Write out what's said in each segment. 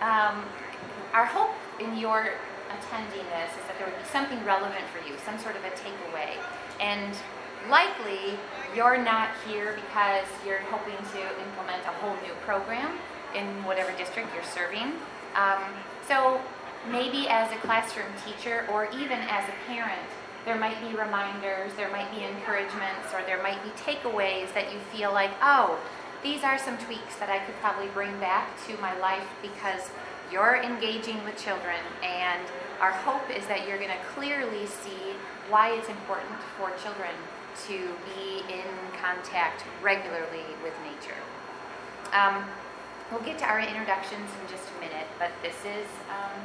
um, our hope in your attending this is that there would be something relevant for you, some sort of a takeaway. And likely you're not here because you're hoping to implement a whole new program in whatever district you're serving. Um, so maybe as a classroom teacher or even as a parent, there might be reminders, there might be encouragements, or there might be takeaways that you feel like, oh, these are some tweaks that I could probably bring back to my life because you're engaging with children. And our hope is that you're going to clearly see why it's important for children to be in contact regularly with nature. Um, we'll get to our introductions in just a minute, but this is um,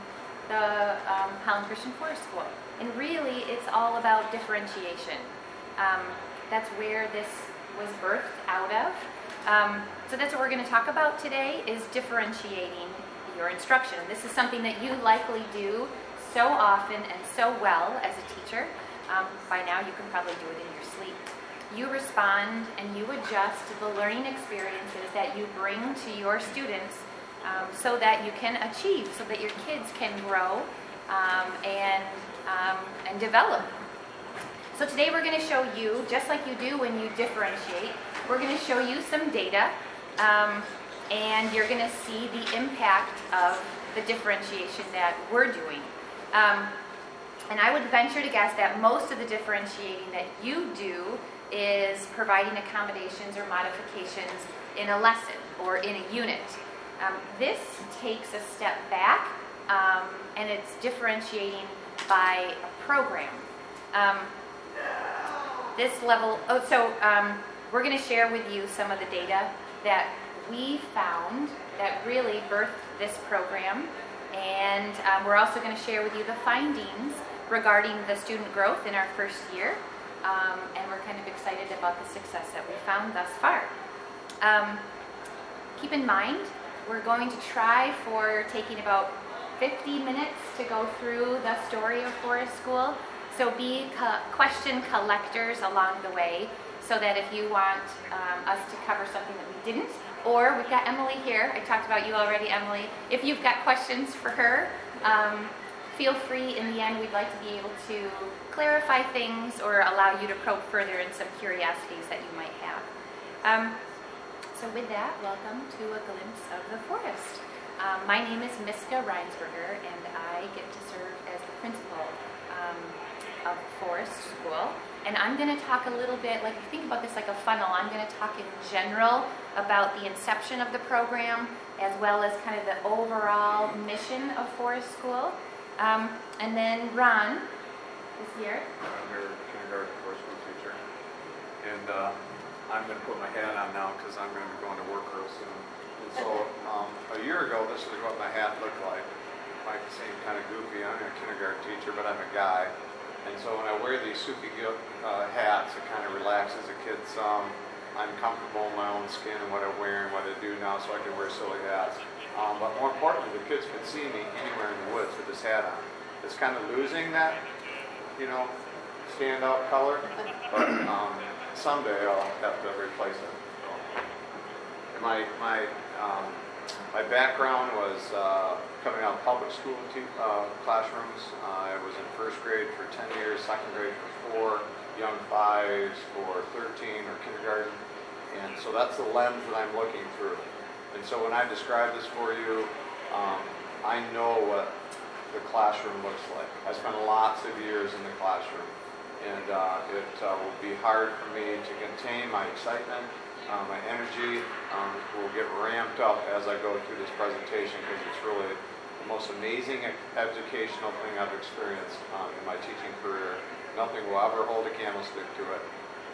the um, Holland Christian Forest School. And really, it's all about differentiation. Um, that's where this was birthed out of. Um, so that's what we're going to talk about today is differentiating your instruction. This is something that you likely do so often and so well as a teacher. Um, by now, you can probably do it in your sleep. You respond and you adjust the learning experiences that you bring to your students um, so that you can achieve, so that your kids can grow um, and, um, and develop. So today we're going to show you, just like you do when you differentiate, we're going to show you some data um, and you're going to see the impact of the differentiation that we're doing. Um, and I would venture to guess that most of the differentiating that you do is providing accommodations or modifications in a lesson or in a unit. Um, this takes a step back um, and it's differentiating by a program. Um, this level, oh, so um, we're going to share with you some of the data that we found that really birthed this program. And um, we're also going to share with you the findings regarding the student growth in our first year. Um, and we're kind of excited about the success that we found thus far. Um, keep in mind, we're going to try for taking about 50 minutes to go through the story of Forest School. So be co- question collectors along the way so that if you want um, us to cover something that we didn't, or we've got Emily here. I talked about you already, Emily. If you've got questions for her, um, feel free. In the end, we'd like to be able to clarify things or allow you to probe further in some curiosities that you might have. Um, so, with that, welcome to a glimpse of the forest. Um, my name is Miska Rynsburger, and I get to serve as the principal um, of Forest School. And I'm going to talk a little bit, like, think about this like a funnel. I'm going to talk in general about the inception of the program, as well as kind of the overall mission of Forest School. Um, and then Ron is here. I'm your kindergarten Forest School teacher. And uh, I'm going to put my hat on now because I'm going to be going to work real soon. And so um, a year ago, this is what my hat looked like. Might seem kind of goofy. I'm a kindergarten teacher, but I'm a guy. And so when I wear these soupy uh, hats, it kind of relaxes the kids some. I'm comfortable in my own skin and what I wear and what I do now, so I can wear silly hats. Um, but more importantly, the kids can see me anywhere in the woods with this hat on. It's kind of losing that, you know, standout color, but um, someday I'll have to replace it. So, my my um, my background was uh, coming out of public school uh, classrooms. I was in first grade for 10 years, second grade for four, young fives for 13 or kindergarten. And so that's the lens that I'm looking through. And so when I describe this for you, um, I know what the classroom looks like. I spent lots of years in the classroom. And uh, it uh, will be hard for me to contain my excitement uh, my energy um, will get ramped up as I go through this presentation because it's really the most amazing educational thing I've experienced um, in my teaching career. Nothing will ever hold a candlestick to it.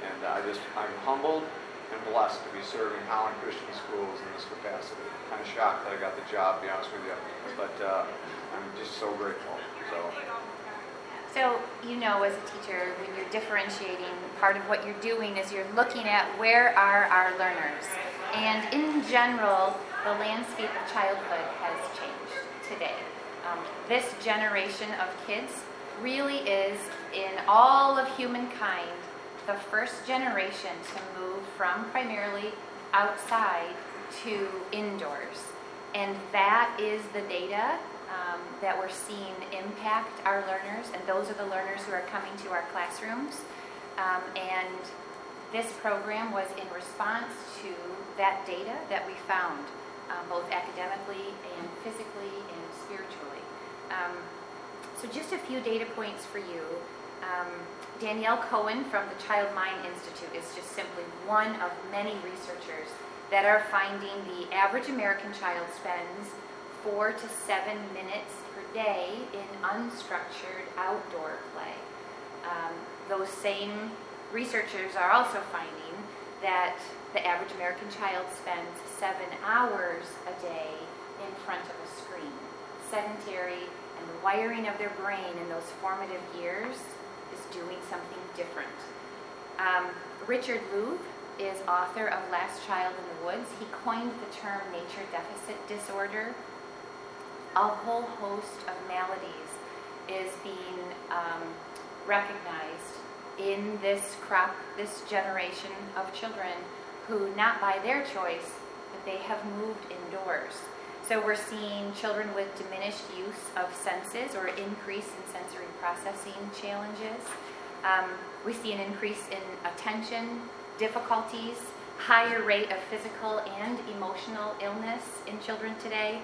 And I just, I'm humbled and blessed to be serving Holland Christian Schools in this capacity. Kind of shocked that I got the job, to be honest with you. But uh, I'm just so grateful. So. So, you know, as a teacher, when you're differentiating, part of what you're doing is you're looking at where are our learners. And in general, the landscape of childhood has changed today. Um, this generation of kids really is, in all of humankind, the first generation to move from primarily outside to indoors. And that is the data um, that we're seeing impact our learners, and those are the learners who are coming to our classrooms. Um, and this program was in response to that data that we found, um, both academically and physically and spiritually. Um, so, just a few data points for you. Um, Danielle Cohen from the Child Mind Institute is just simply one of many researchers that are finding the average American child spends four to seven minutes per day in unstructured outdoor play. Um, those same researchers are also finding that the average American child spends seven hours a day in front of a screen. Sedentary and the wiring of their brain in those formative years is doing something different. Um, Richard Louv is author of Last Child in the Woods. He coined the term nature deficit disorder. A whole host of maladies is being um, recognized in this crop, this generation of children who, not by their choice, but they have moved indoors. So we're seeing children with diminished use of senses or increase in sensory processing challenges. Um, we see an increase in attention difficulties, higher rate of physical and emotional illness in children today,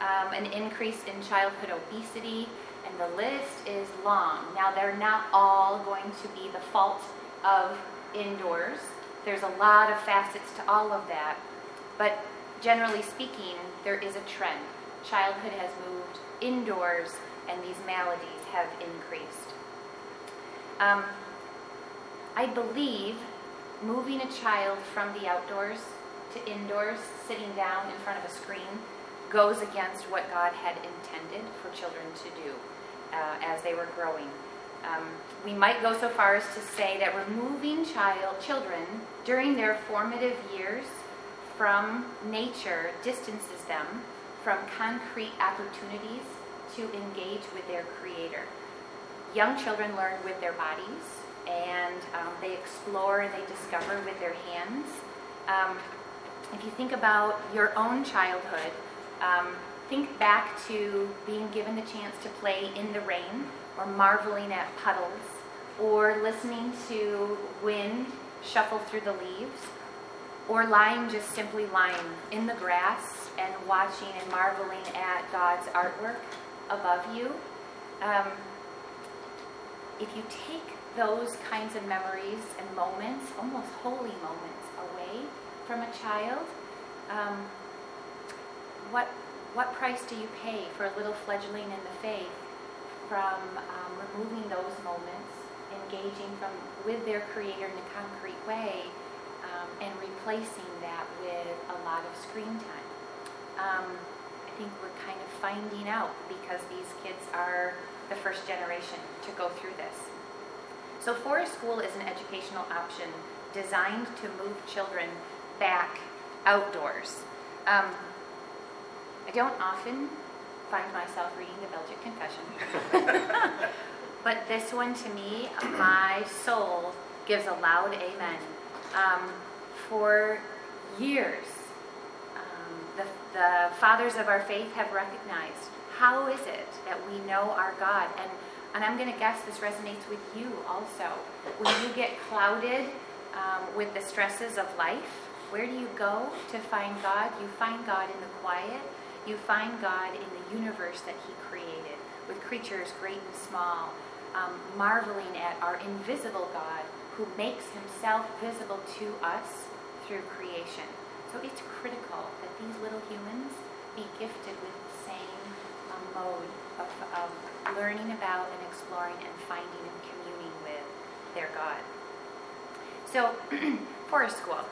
um, an increase in childhood obesity, and the list is long. Now, they're not all going to be the fault of indoors. There's a lot of facets to all of that. But generally speaking, there is a trend. Childhood has moved indoors, and these maladies have increased. Um, I believe moving a child from the outdoors to indoors, sitting down in front of a screen, goes against what God had intended for children to do uh, as they were growing. Um, we might go so far as to say that removing child children during their formative years from nature distances them from concrete opportunities to engage with their creator. Young children learn with their bodies and um, they explore and they discover with their hands. Um, if you think about your own childhood, um, think back to being given the chance to play in the rain or marveling at puddles or listening to wind shuffle through the leaves or lying just simply lying in the grass and watching and marveling at God's artwork above you. Um, if you take those kinds of memories and moments, almost holy moments, away from a child, um, what what price do you pay for a little fledgling in the faith from um, removing those moments, engaging from with their Creator in a concrete way, um, and replacing that with a lot of screen time? Um, I think we're kind of finding out because these kids are the first generation to go through this. So, Forest School is an educational option designed to move children back outdoors. Um, I don't often find myself reading the Belgic Confession, but this one to me, my soul gives a loud amen. Um, for years, um, the, the fathers of our faith have recognized how is it that we know our God and and I'm going to guess this resonates with you also. When you get clouded um, with the stresses of life, where do you go to find God? You find God in the quiet. You find God in the universe that He created, with creatures great and small, um, marveling at our invisible God who makes Himself visible to us through creation. So it's critical that these little humans be gifted with the same um, mode of, of learning about and exploring and finding and communing with their God. So, forest school.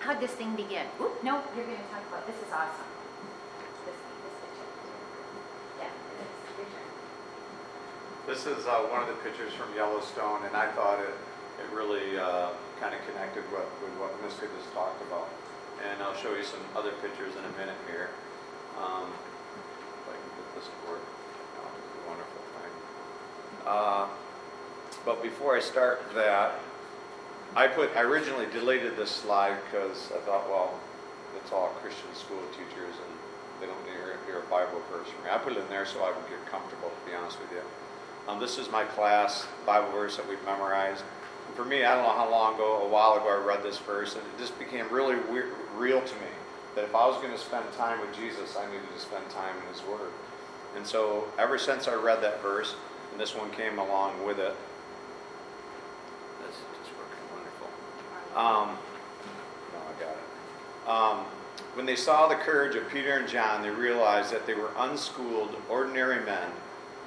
How'd this thing begin? Oop, no, you're going to talk about this. Is awesome. This, this picture. Yeah, this picture. This is uh, one of the pictures from Yellowstone, and I thought it, it really uh, kind of connected with, with what Miska just talked about. And I'll show you some other pictures in a minute here. Um, if I can get this to work. Oh, a wonderful thing. Uh, but before I start that, I put, I originally deleted this slide because I thought, well, it's all Christian school teachers and they don't hear a Bible verse for me. I put it in there so I would get comfortable, to be honest with you. Um, this is my class Bible verse that we've memorized. And for me, I don't know how long ago, a while ago, I read this verse, and it just became really weird, real to me that if I was going to spend time with Jesus, I needed to spend time in His Word. And so, ever since I read that verse, and this one came along with it, this is just working wonderful. Um, no, I got it. Um, when they saw the courage of Peter and John, they realized that they were unschooled, ordinary men,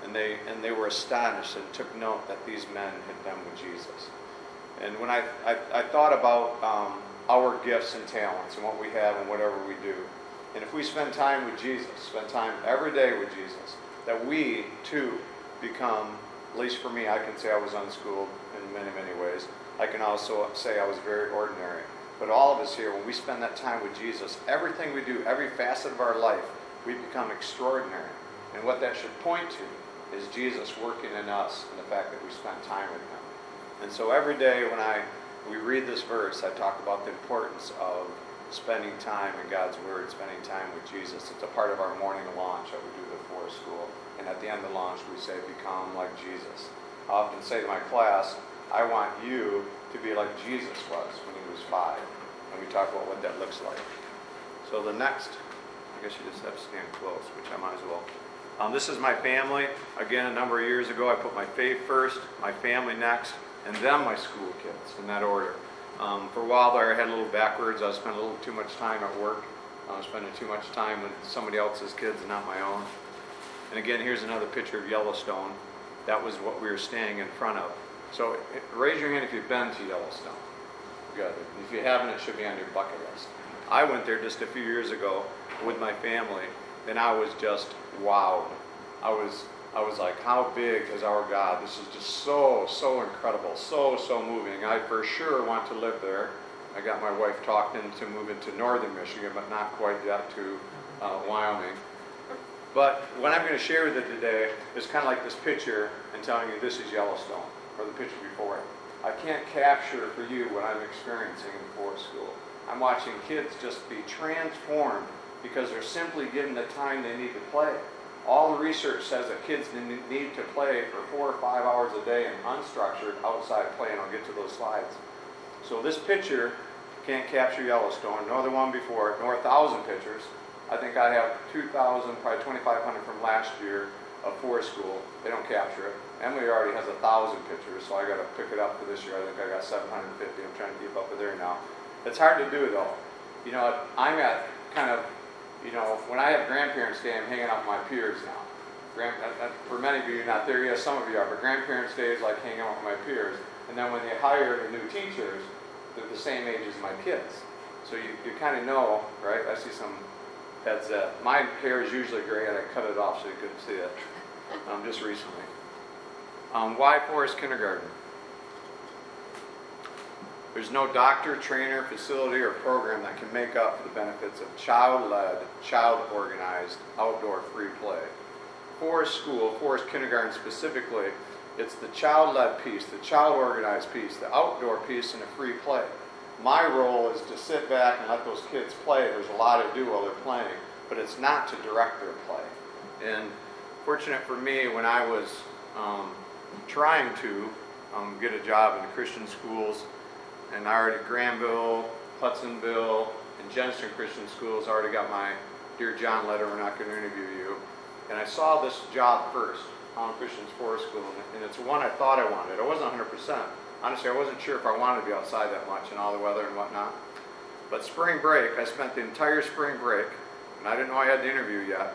and they, and they were astonished and took note that these men had been with Jesus. And when I, I, I thought about um, our gifts and talents and what we have and whatever we do, and if we spend time with Jesus, spend time every day with Jesus, that we too become, at least for me, I can say I was unschooled in many, many ways. I can also say I was very ordinary. But all of us here, when we spend that time with Jesus, everything we do, every facet of our life, we become extraordinary. And what that should point to is Jesus working in us and the fact that we spend time with Him. And so every day when I we read this verse, I talk about the importance of spending time in God's Word, spending time with Jesus. It's a part of our morning launch that we do before school. And at the end of the launch, we say, Become like Jesus. I often say to my class, I want you to be like Jesus was when he was five. And we talk about what that looks like. So the next, I guess you just have to stand close, which I might as well. Um, this is my family. Again, a number of years ago, I put my faith first, my family next, and then my school kids in that order. Um, for a while there, I had a little backwards. I spent a little too much time at work. I was spending too much time with somebody else's kids and not my own. And again, here's another picture of Yellowstone. That was what we were standing in front of. So raise your hand if you've been to Yellowstone. Good. If you haven't, it should be on your bucket list. I went there just a few years ago with my family, and I was just wowed. I was I was like, how big is our God? This is just so, so incredible, so, so moving. I for sure want to live there. I got my wife talked into moving to northern Michigan, but not quite yet to uh, Wyoming. But what I'm going to share with you today is kind of like this picture and telling you this is Yellowstone, or the picture before it. I can't capture for you what I'm experiencing in forest school. I'm watching kids just be transformed because they're simply given the time they need to play. All the research says that kids need to play for four or five hours a day in unstructured outside play, and I'll get to those slides. So this picture can't capture Yellowstone, nor the one before it, nor a thousand pictures. I think I have 2,000, probably 2,500 from last year of forest school. They don't capture it. Emily already has a thousand pictures, so I got to pick it up for this year. I think I got 750. I'm trying to keep up with her now. It's hard to do though. You know, I'm at kind of you know, when I have grandparents day, I'm hanging out with my peers now. Grand, for many of you, not there yet, some of you are, but grandparents' day is like hanging out with my peers. And then when they hire the new teachers, they're the same age as my kids. So you, you kind of know, right? I see some heads that my hair is usually gray and I cut it off so you couldn't see it um, just recently. Um, why Forest Kindergarten? There's no doctor, trainer, facility, or program that can make up for the benefits of child led, child organized, outdoor free play. Forest School, Forest Kindergarten specifically, it's the child led piece, the child organized piece, the outdoor piece, and the free play. My role is to sit back and let those kids play. There's a lot to do while they're playing, but it's not to direct their play. And fortunate for me, when I was um, trying to um, get a job in Christian schools, and I already Grandville, Hudsonville, and Jenison Christian Schools already got my Dear John letter, we're not going to interview you. And I saw this job first, Holland Christian's Forest School, and it's one I thought I wanted. I wasn't 100%. Honestly, I wasn't sure if I wanted to be outside that much and all the weather and whatnot. But spring break, I spent the entire spring break, and I didn't know I had the interview yet,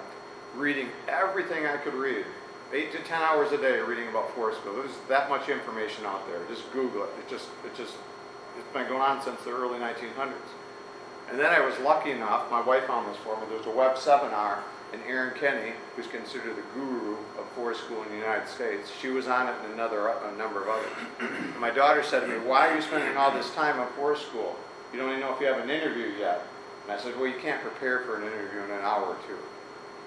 reading everything I could read. Eight to ten hours a day reading about forest school. There's that much information out there. Just Google it. It just, it just it's been going on since the early 1900s. And then I was lucky enough, my wife found this for me, there's a web seminar, and Erin Kenny, who's considered the guru of forest school in the United States, she was on it and another, a number of others. And my daughter said to me, why are you spending all this time on forest school? You don't even know if you have an interview yet. And I said, well, you can't prepare for an interview in an hour or two.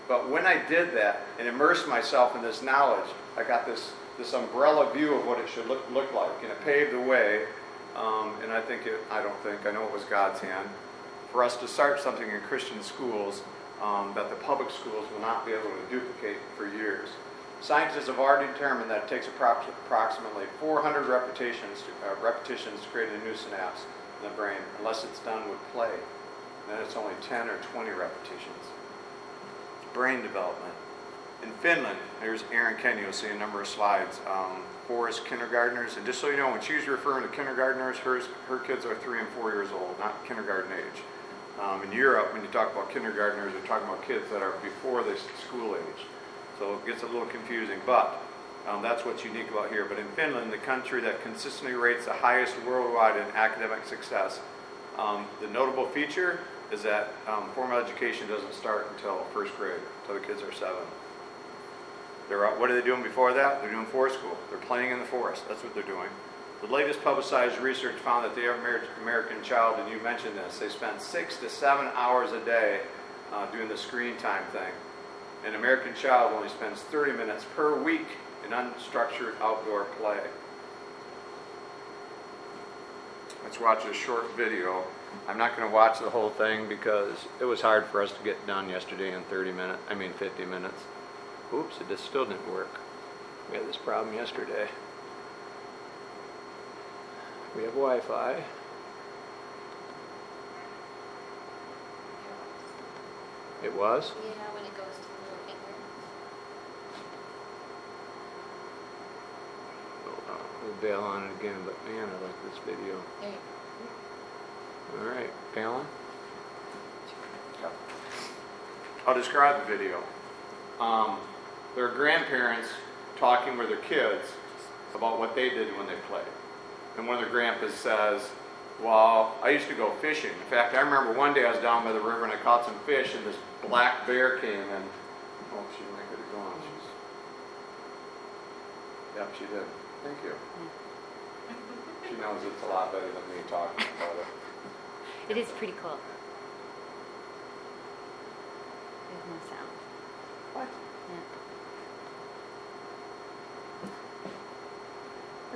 But when I did that and immersed myself in this knowledge, I got this, this umbrella view of what it should look, look like, and it paved the way um, and I think it, I don't think, I know it was God's hand, for us to start something in Christian schools um, that the public schools will not be able to duplicate for years. Scientists have already determined that it takes approximately 400 repetitions to, uh, repetitions to create a new synapse in the brain, unless it's done with play. Then it's only 10 or 20 repetitions. Brain development. In Finland, there's Erin Kenny, you'll see a number of slides, um, forest kindergartners. And just so you know, when she's referring to kindergartners, hers, her kids are three and four years old, not kindergarten age. Um, in Europe, when you talk about kindergartners, you're talking about kids that are before the school age. So it gets a little confusing, but um, that's what's unique about here. But in Finland, the country that consistently rates the highest worldwide in academic success, um, the notable feature is that um, formal education doesn't start until first grade, until the kids are seven. They're what are they doing before that? They're doing forest school. They're playing in the forest. That's what they're doing. The latest publicized research found that the average American child, and you mentioned this, they spend six to seven hours a day uh, doing the screen time thing. An American child only spends 30 minutes per week in unstructured outdoor play. Let's watch a short video. I'm not going to watch the whole thing because it was hard for us to get done yesterday in 30 minutes, I mean 50 minutes. Oops, it just still didn't work. We had this problem yesterday. We have Wi-Fi. It was? Yeah, when it goes to the little finger. Oh, We'll bail on it again, but man, I like this video. There you All right, Alan? I'll describe the video. Um, there are grandparents talking with their kids about what they did when they played. And one of the grandpas says, Well, I used to go fishing. In fact, I remember one day I was down by the river and I caught some fish, and this black bear came and, oh, she might get it going. She's, yep, she did. Thank you. She knows it's a lot better than me talking about it. It is pretty cool. There's no sound. What? Yeah.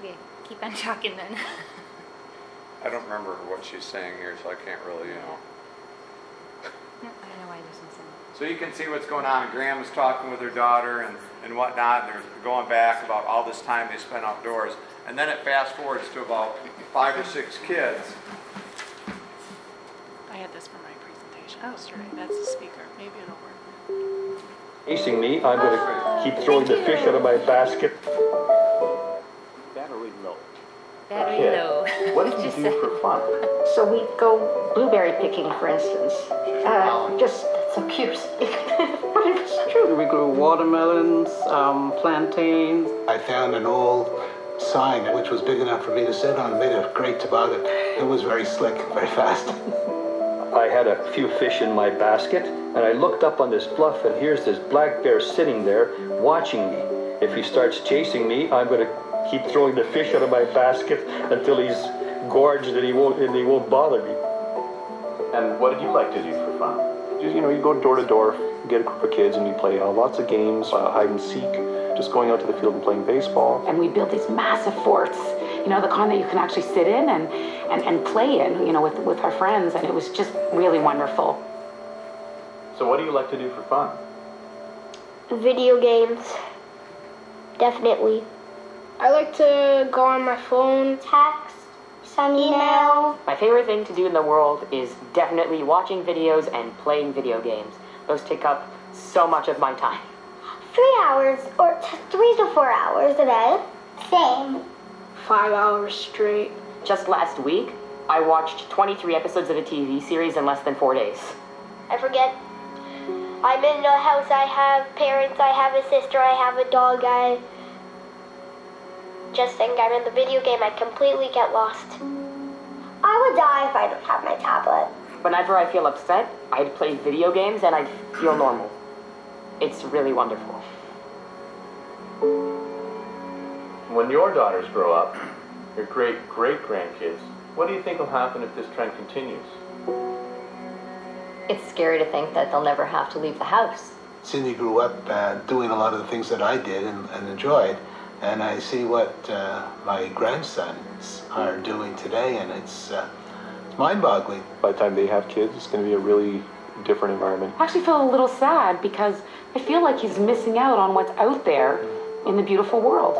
Okay, keep on talking then. I don't remember what she's saying here, so I can't really, you know. No, I don't know why there's no sound. So you can see what's going on. Graham was talking with her daughter and, and whatnot. They're going back about all this time they spent outdoors. And then it fast forwards to about five or six kids. I had this for my presentation oh. yesterday. That's the speaker. Maybe it'll work. Facing me, I'm going to oh, keep throwing the fish out of my basket. Do say- for fun? So we go blueberry picking, for instance. Uh, just so cute, but it was true. We grew watermelons, um, plantains. I found an old sign which was big enough for me to sit on, made a great toboggan. It was very slick, very fast. I had a few fish in my basket, and I looked up on this bluff, and here's this black bear sitting there watching me. If he starts chasing me, I'm going to keep throwing the fish out of my basket until he's gorged and he won't and he won't bother me. And what did you like to do for fun? Just, you know, you go door to door, get a group of kids, and you play uh, lots of games, uh, hide and seek, just going out to the field and playing baseball. And we built these massive forts, you know, the kind that you can actually sit in and, and, and play in, you know, with, with our friends. And it was just really wonderful. So, what do you like to do for fun? Video games. Definitely. I like to go on my phone, text, send email. My favorite thing to do in the world is definitely watching videos and playing video games. Those take up so much of my time. Three hours or t- three to four hours a day. Same. Five hours straight. Just last week, I watched 23 episodes of a TV series in less than four days. I forget. I'm in a house. I have parents. I have a sister. I have a dog. I just think I'm in the video game. I completely get lost. I would die if I don't have my tablet. Whenever I feel upset, I'd play video games and I'd feel normal. It's really wonderful. When your daughters grow up, your great great grandkids, what do you think will happen if this trend continues? It's scary to think that they'll never have to leave the house. Cindy grew up uh, doing a lot of the things that I did and, and enjoyed, and I see what uh, my grandsons are doing today, and it's, uh, it's mind-boggling. By the time they have kids, it's going to be a really different environment. I actually feel a little sad because I feel like he's missing out on what's out there in the beautiful world.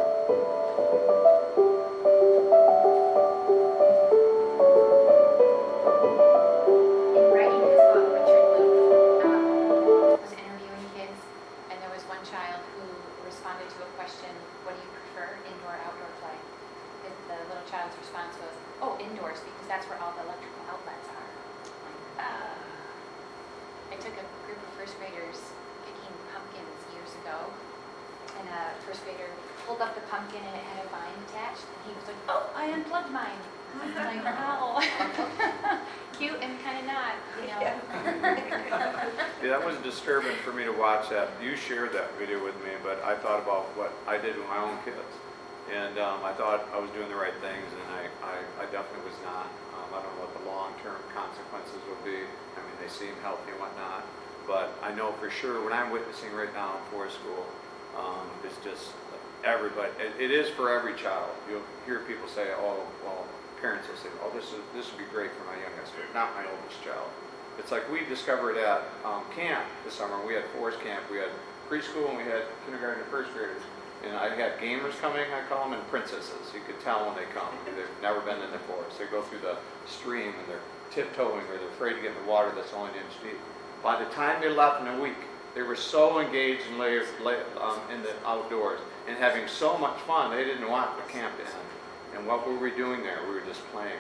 For sure what I'm witnessing right now in forest school um, is just everybody. It, it is for every child. You'll hear people say, "Oh, well," parents will say, "Oh, this is this would be great for my youngest, but not my oldest child." It's like we discovered at um, camp this summer. We had forest camp. We had preschool and we had kindergarten and first graders. And I had gamers coming, I call them, and princesses. You could tell when they come. They've never been in the forest. They go through the stream and they're tiptoeing or they're afraid to get in the water that's only an inch deep. By the time they left in a week, they were so engaged in, um, in the outdoors and having so much fun, they didn't want the camp to end. And what were we doing there? We were just playing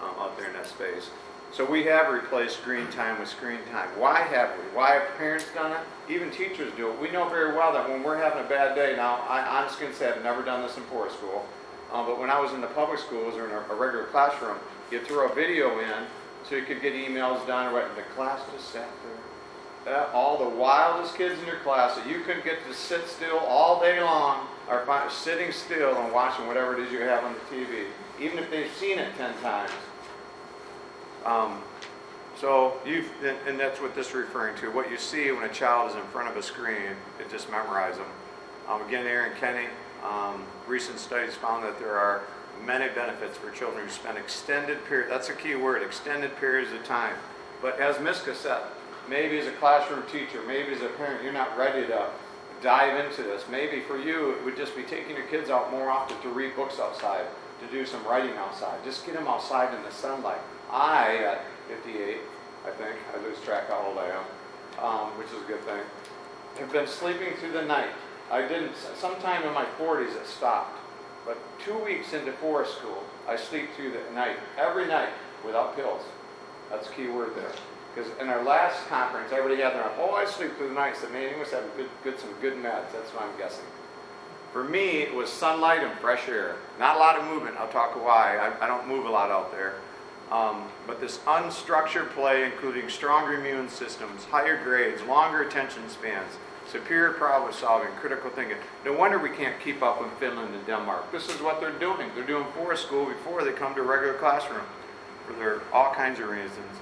um, out there in that space. So we have replaced screen time with screen time. Why have we? Why have parents done it? Even teachers do it. We know very well that when we're having a bad day, now I honestly can say I've never done this in forest school, uh, but when I was in the public schools or in a, a regular classroom, you throw a video in so you could get emails done, right? And the class just sat there. Uh, all the wildest kids in your class that you couldn't get to sit still all day long are sitting still and watching whatever it is you have on the TV, even if they've seen it 10 times. Um, so you, and, that's what this is referring to. What you see when a child is in front of a screen, it just memorizes them. Um, again, Erin Kenny, um, recent studies found that there are many benefits for children who spend extended period. That's a key word, extended periods of time. But as Miska said, maybe as a classroom teacher, maybe as a parent, you're not ready to dive into this. Maybe for you, it would just be taking your kids out more often to read books outside, to do some writing outside. Just get them outside in the sunlight. I, at 58, I think, I lose track how old I am, um, which is a good thing, have been sleeping through the night. I didn't, sometime in my 40s it stopped. But two weeks into forest school, I sleep through the night, every night, without pills. That's key word there. Because in our last conference, everybody had their, oh, I sleep through the night. Said, man, you must have good, good, some good meds. That's what I'm guessing. For me, it was sunlight and fresh air. Not a lot of movement. I'll talk why. I, I don't move a lot out there. Um, but this unstructured play, including stronger immune systems, higher grades, longer attention spans, superior problem solving, critical thinking. No wonder we can't keep up with Finland and Denmark. This is what they're doing. They're doing forest school before they come to a regular classroom for their all kinds of reasons.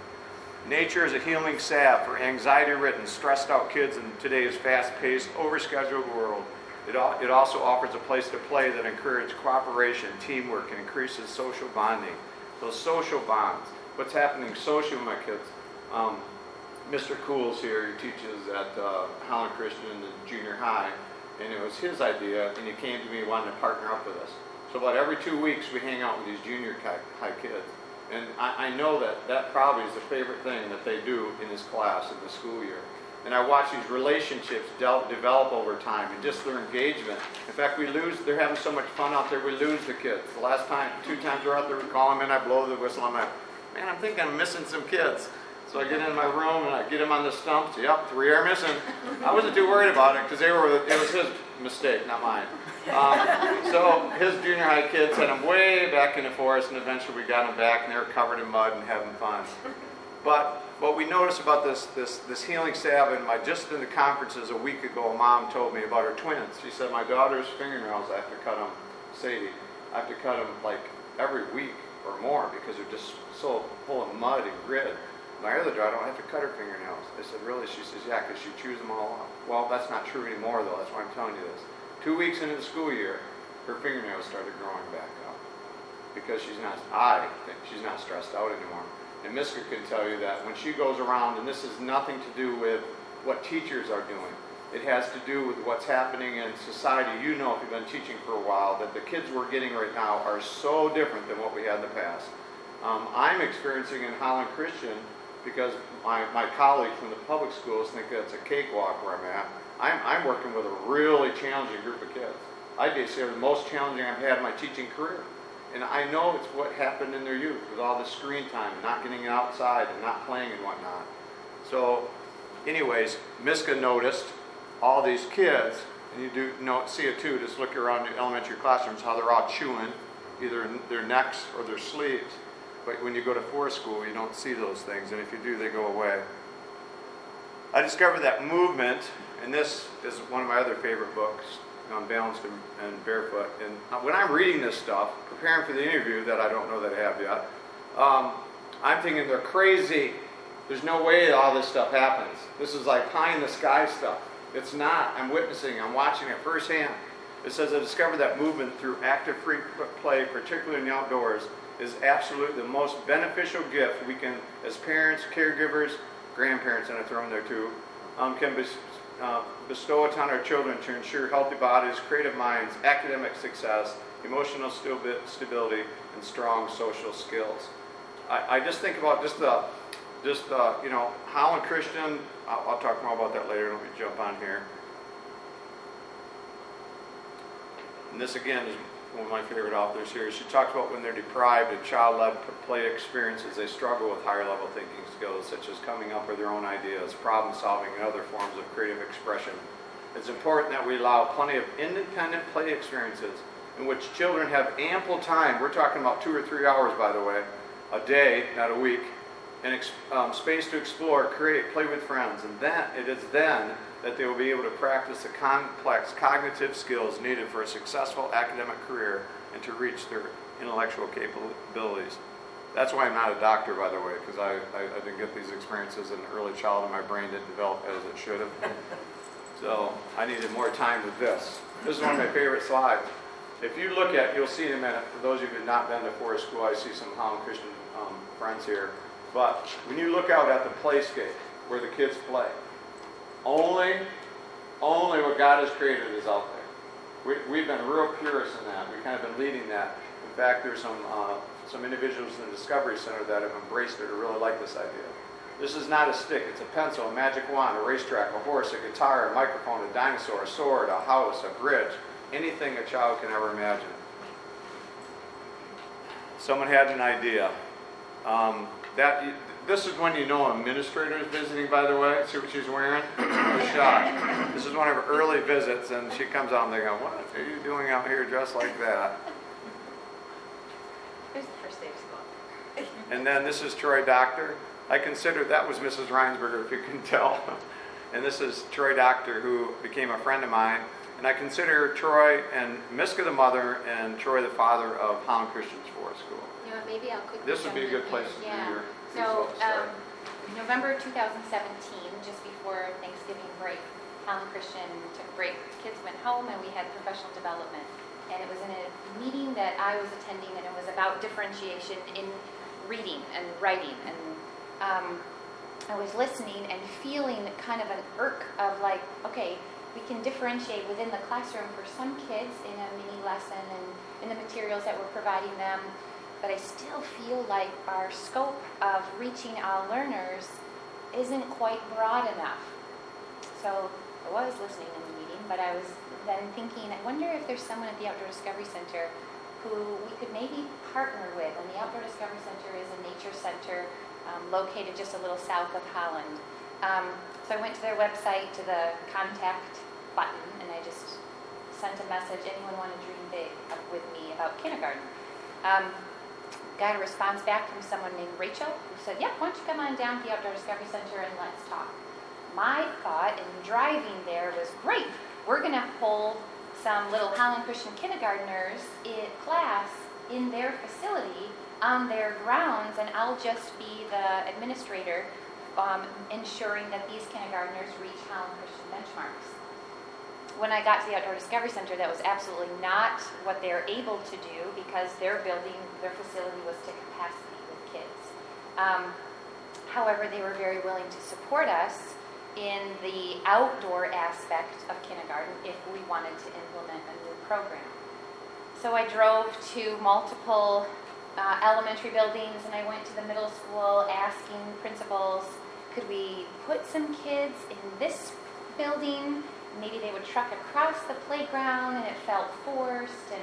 Nature is a healing salve for anxiety-ridden, stressed-out kids in today's fast-paced, overscheduled world. It, it also offers a place to play that encourages cooperation, teamwork, and increases social bonding. Those social bonds. What's happening socially with my kids? Um, Mr. Cools here, he teaches at uh, Holland Christian in junior high, and it was his idea, and he came to me wanting to partner up with us. So about every two weeks, we hang out with these junior high kids. And I, I know that that probably is the favorite thing that they do in this class in the school year. And I watch these relationships del- develop over time and just their engagement. In fact, we lose, they're having so much fun out there, we lose the kids. The last time, two times we're out there, we call them in, I blow the whistle, I'm like, man, I'm thinking I'm missing some kids. So I get in my room and I get them on the stumps. Yep, three are missing. I wasn't too worried about it because they were, it was his mistake, not mine. Um, so his junior high kids sent him way back in the forest, and eventually we got him back, and they were covered in mud and having fun. But what we noticed about this this this healing salve, and my just in the conferences a week ago, a mom told me about her twins. She said my daughter's fingernails, I have to cut them. Sadie, I have to cut them like every week or more because they're just so full of mud and grit. My other daughter, I don't have to cut her fingernails. I said, really? She says, yeah, because she chews them all up. Well, that's not true anymore, though. That's why I'm telling you this. Two weeks into the school year, her fingernails started growing back up because she's not. I think she's not stressed out anymore. and Miska can tell you that when she goes around, and this has nothing to do with what teachers are doing. It has to do with what's happening in society. You know, if you've been teaching for a while, that the kids we're getting right now are so different than what we had in the past. Um, I'm experiencing in Holland Christian because my, my colleagues from the public schools think that's a cakewalk where I'm at. I'm, I'm working with a really challenging group of kids. I dare say the most challenging I've had in my teaching career. And I know it's what happened in their youth with all the screen time and not getting outside and not playing and whatnot. So, anyways, Miska noticed all these kids, and you do know, see it too, just look around the elementary classrooms, how they're all chewing either their necks or their sleeves. But when you go to forest school, you don't see those things, and if you do, they go away. I discovered that movement, and this is one of my other favorite books, on Balanced and, Barefoot. And when I'm reading this stuff, preparing for the interview that I don't know that I have yet, um, I'm thinking they're crazy. There's no way all this stuff happens. This is like pie in the sky stuff. It's not. I'm witnessing, I'm watching it firsthand. It says I discovered that movement through active free play, particularly in the outdoors, is absolutely the most beneficial gift we can, as parents, caregivers, grandparents, and I throw in there too, um, can uh, bestow it on our children to ensure healthy bodies, creative minds, academic success, emotional stability, and strong social skills. I, I just think about just the, just the, you know, Holland Christian. I'll, I'll talk more about that later. Let me jump on here. And this again is one of my favorite authors here. She talks about when they're deprived of child-led play experiences, they struggle with higher level thinking skills, such as coming up with their own ideas, problem solving, and other forms of creative expression. It's important that we allow plenty of independent play experiences in which children have ample time. We're talking about two or three hours, by the way, a day, not a week, and um, space to explore, create, play with friends. And then it is then that they will be able to practice the complex cognitive skills needed for a successful academic career and to reach their intellectual capabilities. That's why I'm not a doctor, by the way, because I, I, I, didn't get these experiences in early childhood. My brain didn't develop as it should have. So I needed more time with this. This is one of my favorite slides. If you look at, you'll see in a minute, for those of you who have not been to Forest School, I see some Holland Christian um, friends here. But when you look out at the playscape where the kids play, only, only what God has created is out there. We, we've been real purists in that. We've kind of been leading that. In fact, there's some, uh, some individuals in the Discovery Center that have embraced it or really like this idea. This is not a stick, it's a pencil, a magic wand, a racetrack, a horse, a guitar, a microphone, a dinosaur, a sword, a house, a bridge, anything a child can ever imagine. Someone had an idea. Um, that this is when you know an administrator is visiting, by the way. See what she's wearing? A shot. This is one of her early visits, and she comes out and they go, What are you doing out here dressed like that? Here's the first day of school. and then this is Troy Doctor. I consider that was Mrs. Rynsburger, if you can tell. and this is Troy Doctor, who became a friend of mine. And I consider Troy and Miska the mother and Troy the father of Holland Christian's Forest School. You know, maybe I'll quickly. This would be a good place to yeah. do your so, um, November 2017, just before Thanksgiving break, Holland Christian took a break. Kids went home and we had professional development. And it was in a meeting that I was attending and it was about differentiation in reading and writing. And um, I was listening and feeling kind of an irk of like, okay, we can differentiate within the classroom for some kids in a mini lesson and in the materials that we're providing them but I still feel like our scope of reaching our learners isn't quite broad enough. So I was listening in the meeting, but I was then thinking, I wonder if there's someone at the Outdoor Discovery Center who we could maybe partner with. And the Outdoor Discovery Center is a nature center um, located just a little south of Holland. Um, so I went to their website, to the contact button, and I just sent a message, anyone want to dream big with me about kindergarten? Um, got a response back from someone named Rachel who said, Yeah, why don't you come on down to the Outdoor Discovery Center and let's talk. My thought in driving there was great. We're going to hold some little Holland Christian kindergartners in class in their facility on their grounds, and I'll just be the administrator um, ensuring that these kindergartners reach Holland Christian benchmarks when I got to the Outdoor Discovery Center, that was absolutely not what they're able to do because their building, their facility was to capacity with kids. Um, however, they were very willing to support us in the outdoor aspect of kindergarten if we wanted to implement a new program. So I drove to multiple uh, elementary buildings and I went to the middle school asking principals, could we put some kids in this building? Maybe they would truck across the playground and it felt forced. And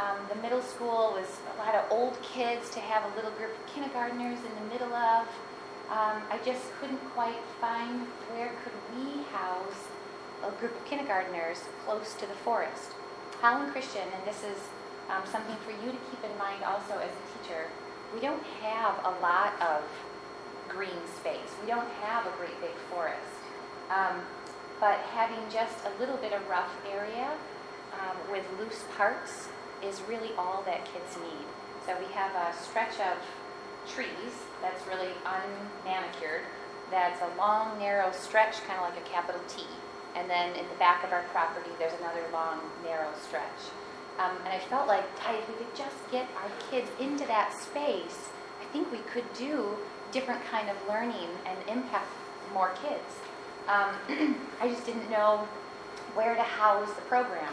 um, the middle school was a lot of old kids to have a little group of kindergartners in the middle of. Um, I just couldn't quite find where could we house a group of kindergartners close to the forest. Holland Christian, and this is um, something for you to keep in mind also as a teacher, we don't have a lot of green space. We don't have a great big forest. Um, but having just a little bit of rough area um, with loose parts is really all that kids need. So we have a stretch of trees that's really unmanicured. That's a long, narrow stretch, kind of like a capital T. And then in the back of our property, there's another long, narrow stretch. Um, and I felt like, if we could just get our kids into that space, I think we could do different kind of learning and impact more kids. Um, I just didn't know where to house the program.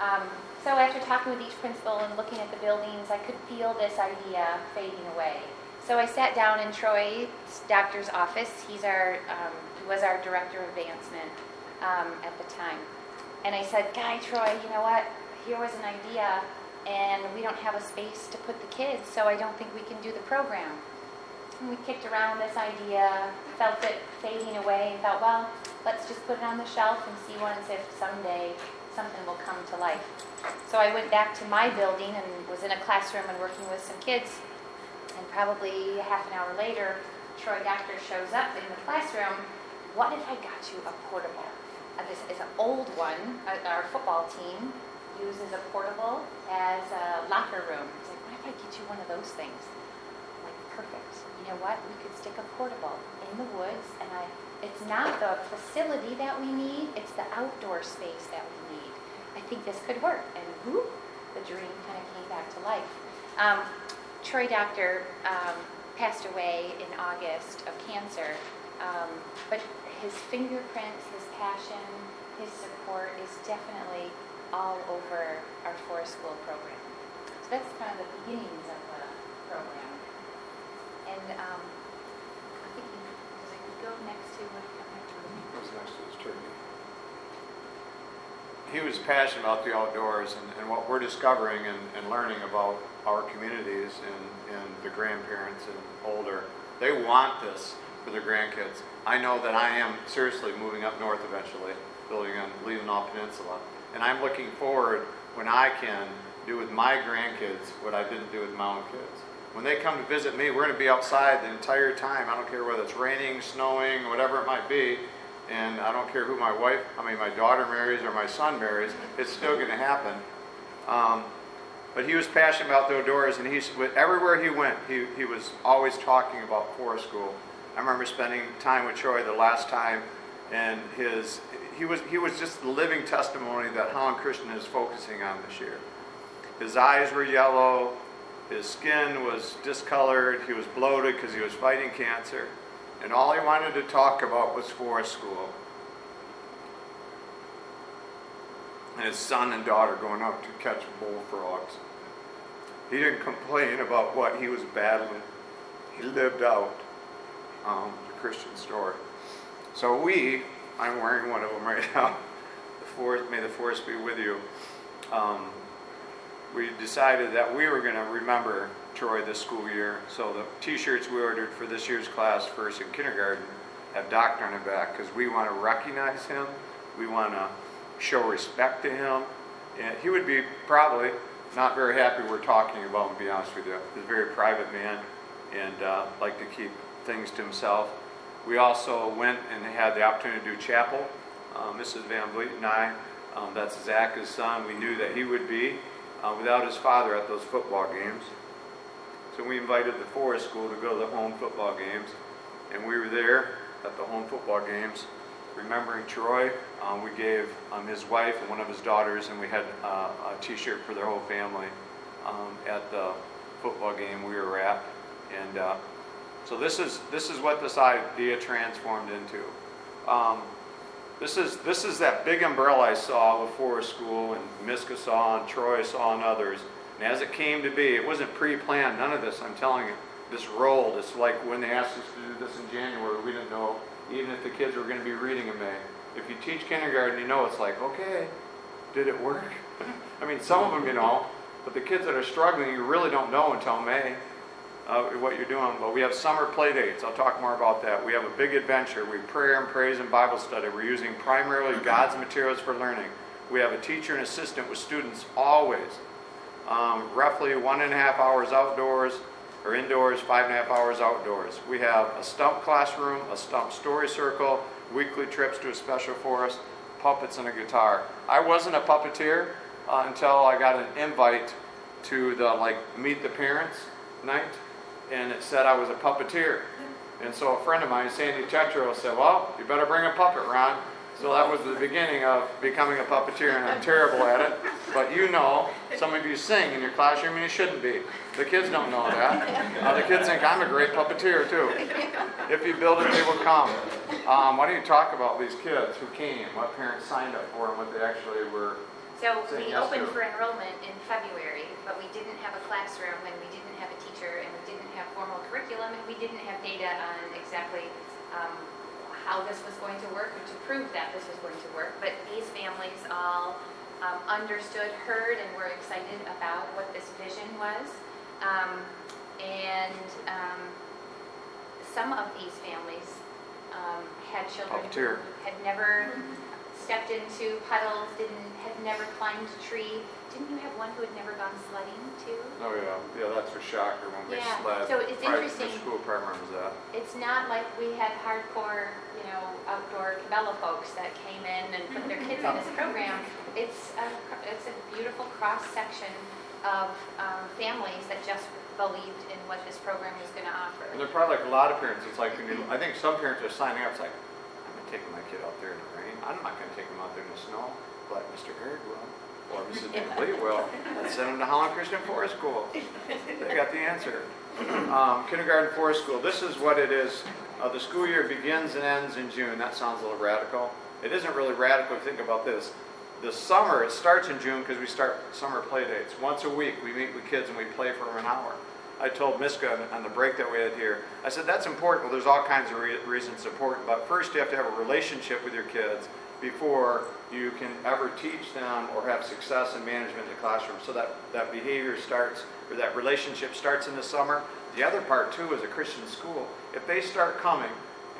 Um, so after talking with each principal and looking at the buildings, I could feel this idea fading away. So I sat down in Troy's doctor's office. He's our, um, he was our director of advancement um, at the time. And I said, Guy Troy, you know what? Here was an idea, and we don't have a space to put the kids, so I don't think we can do the program. And we kicked around this idea, felt it fading away, and thought, well, let's just put it on the shelf and see once if someday something will come to life. So I went back to my building and was in a classroom and working with some kids. And probably half an hour later, Troy Doctor shows up in the classroom. What if I got you a portable? Uh, this is an old one. Uh, our football team uses a portable as a locker room. He's like, what if I get you one of those things? I'm like, perfect. You know what? We could stick a portable in the woods, and I. It's not the facility that we need; it's the outdoor space that we need. Think this could work, and whoop, the dream kind of came back to life. Um, Troy Doctor um, passed away in August of cancer, um, but his fingerprints, his passion, his support is definitely all over our forest school program. So that's kind of the beginnings of the program. And um, I think I could go next to what What's next is turkey. He was passionate about the outdoors and, and what we're discovering and, and learning about our communities and, and the grandparents and older. They want this for their grandkids. I know that I am seriously moving up north eventually, building on Leelanau Peninsula. And I'm looking forward when I can do with my grandkids what I didn't do with my own kids. When they come to visit me, we're going to be outside the entire time. I don't care whether it's raining, snowing, whatever it might be. And I don't care who my wife, I mean, my daughter marries or my son marries, it's still going to happen. Um, but he was passionate about the outdoors, and he's everywhere he went, he, he was always talking about forest school. I remember spending time with Troy the last time, and his he was he was just the living testimony that Holland Christian is focusing on this year. His eyes were yellow, his skin was discolored, he was bloated because he was fighting cancer, and all he wanted to talk about was forest school. And his son and daughter going out to catch bullfrogs. He didn't complain about what he was battling. He lived out um, the Christian story. So we, I'm wearing one of them right now. The forest, may the forest be with you. Um, we decided that we were going to remember Troy this school year. So the T-shirts we ordered for this year's class, first in kindergarten, have Doctor on the back because we want to recognize him. We want to show respect to him. And he would be probably not very happy we're talking about him, to be honest with you. He's a very private man and uh, like to keep things to himself. We also went and had the opportunity to do chapel. Uh, Mrs. Van Vliet and I, um, that's Zach, his son, we knew that he would be uh, without his father at those football games. So we invited the forest school to go to the home football games. And we were there at the home football games remembering Troy. Um, we gave um, his wife and one of his daughters, and we had uh, a T-shirt for their whole family um, at the football game we were at. And uh, So this is, this is what this idea transformed into. Um, this is, this is that big umbrella I saw before school and Miska saw and Troy saw and others. And as it came to be, it wasn't pre-planned, none of this, I'm telling you. This rolled, it's like when they asked us to do this in January, we didn't know even if the kids were gonna be reading in May. If you teach kindergarten, you know it's like, okay, did it work? I mean, some of them you know, but the kids that are struggling, you really don't know until May uh, what you're doing. But we have summer play dates. I'll talk more about that. We have a big adventure. We prayer and praise and Bible study. We're using primarily God's materials for learning. We have a teacher and assistant with students always. Um, roughly one and a half hours outdoors or indoors, five and a half hours outdoors. We have a stump classroom, a stump story circle, weekly trips to a special forest, puppets, and a guitar. I wasn't a puppeteer uh, until I got an invite to the like meet the parents night, and it said I was a puppeteer. And so a friend of mine, Sandy Tetro, said, "Well, you better bring a puppet, Ron." So that was the beginning of becoming a puppeteer, and I'm terrible at it. But you know, some of you sing in your classroom, and you shouldn't be. The kids don't know that. Uh, the kids think I'm a great puppeteer too. If you build it, they will come. Um, why don't you talk about these kids who came, what parents signed up for, and what they actually were So we yes opened to- for enrollment in February, but we didn't have a classroom and we didn't have a teacher and we didn't have formal curriculum and we didn't have data on exactly um, how this was going to work or to prove that this was going to work. But these families all um, understood, heard, and were excited about what this vision was. Um, And um, some of these families um, had children who Puppeteer. had never stepped into puddles, didn't, had never climbed a tree. Didn't you have one who had never gone sledding too? Oh yeah, yeah, that's for shocker when we Yeah, sled. so it's interesting. The school probably remembers that. It's not like we had hardcore, you know, outdoor Cabela folks that came in and put their kids in this program. It's a, it's a beautiful cross-section of um, families that just believed in what this program was going to offer. And they're probably like a lot of parents, it's like, when you- I think some parents are signing up, it's like, I'm not taking my kid out there in the rain, I'm not gonna take them out there in the snow, but Mr. Hurd will, or Mrs. Lee will, let's send them to Holland Christian Forest School. They got the answer. Um, kindergarten forest school, this is what it is, uh, the school year begins and ends in June, that sounds a little radical. It isn't really radical, think about this. The summer, it starts in June because we start summer play dates. Once a week, we meet with kids and we play for an hour. I told Miska on- the break that we had here, I said, that's important. Well, there's all kinds of re- reasons it's important, but first you have to have a relationship with your kids before you can ever teach them or have success in management in the classroom. So that, that behavior starts, or that relationship starts in the summer. The other part too is a Christian school. If they start coming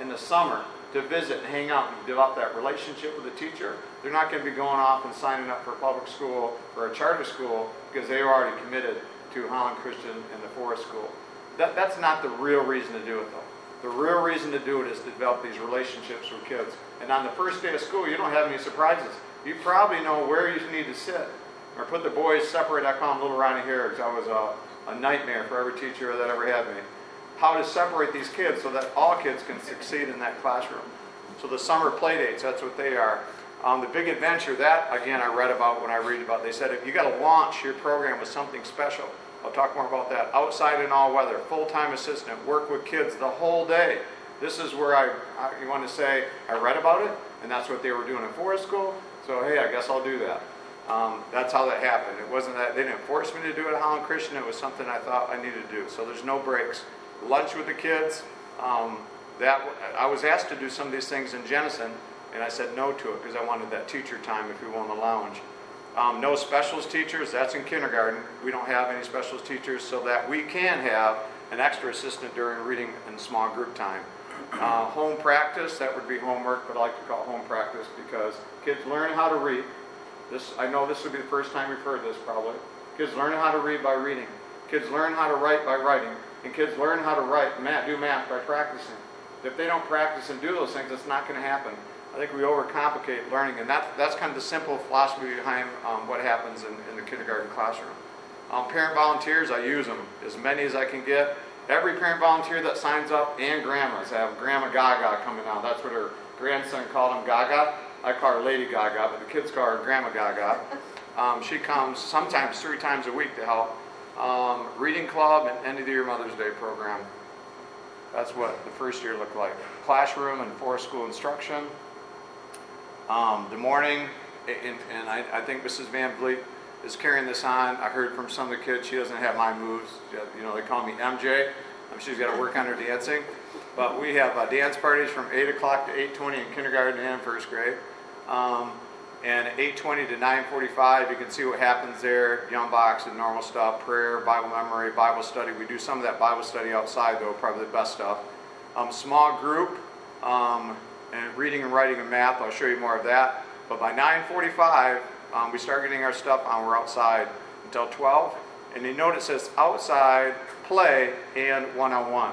in the summer to visit and hang out and develop that relationship with the teacher, they're not going to be going off and signing up for public school or a charter school because they are already committed to Holland Christian and the Forest School. That, that's not the real reason to do it though. The real reason to do it is to develop these relationships with kids. And on the first day of school, you don't have any surprises. You probably know where you need to sit. Or put the boys separate. I call them little Ronnie here because I was a, a nightmare for every teacher that ever had me. How to separate these kids so that all kids can succeed in that classroom. So the summer play dates, that's what they are. Um, the big adventure, that again I read about when I read about. They said if you got to launch your program with something special. I'll talk more about that. Outside in all weather, full-time assistant, work with kids the whole day. This is where I, I you want to say I read about it, and that's what they were doing in forest school. So hey, I guess I'll do that. Um, that's how that happened. It wasn't that they didn't force me to do it at Holland Christian. It was something I thought I needed to do. So there's no breaks. Lunch with the kids. Um, that I was asked to do some of these things in Jenison, and I said no to it because I wanted that teacher time if we were on the lounge. Um, no specialist teachers, that's in kindergarten. We don't have any specialist teachers so that we can have an extra assistant during reading and small group time. Uh, home practice, that would be homework, but I like to call it home practice because kids learn how to read. This, I know this would be the first time you've heard this probably. Kids learn how to read by reading. Kids learn how to write by writing. And kids learn how to write, math, do math by practicing. If they don't practice and do those things, it's not going to happen. I think we overcomplicate learning, and that, that's kind of the simple philosophy behind um, what happens in, in the kindergarten classroom. Um, parent volunteers, I use them as many as I can get. Every parent volunteer that signs up, and grandmas, I have Grandma Gaga coming out. That's what her grandson called him, Gaga. I call her Lady Gaga, but the kids call her Grandma Gaga. Um, she comes sometimes three times a week to help. Um, reading club and end of the year Mother's Day program. That's what the first year looked like. Classroom and forest school instruction. Um, the morning, and, and I, I think Mrs. Van Vliet is carrying this on. I heard from some of the kids, she doesn't have my moves. You know, they call me MJ. Um, she's got to work on her dancing. But we have uh, dance parties from 8 o'clock to 8.20 in kindergarten and first grade. Um, and 8.20 to 9.45, you can see what happens there. Young box and normal stuff, prayer, Bible memory, Bible study. We do some of that Bible study outside, though, probably the best stuff. Um, small group, um, and reading and writing and math. I'll show you more of that. But by 9:45, um, we start getting our stuff on. We're outside until 12. And you notice it says outside, play, and one-on-one.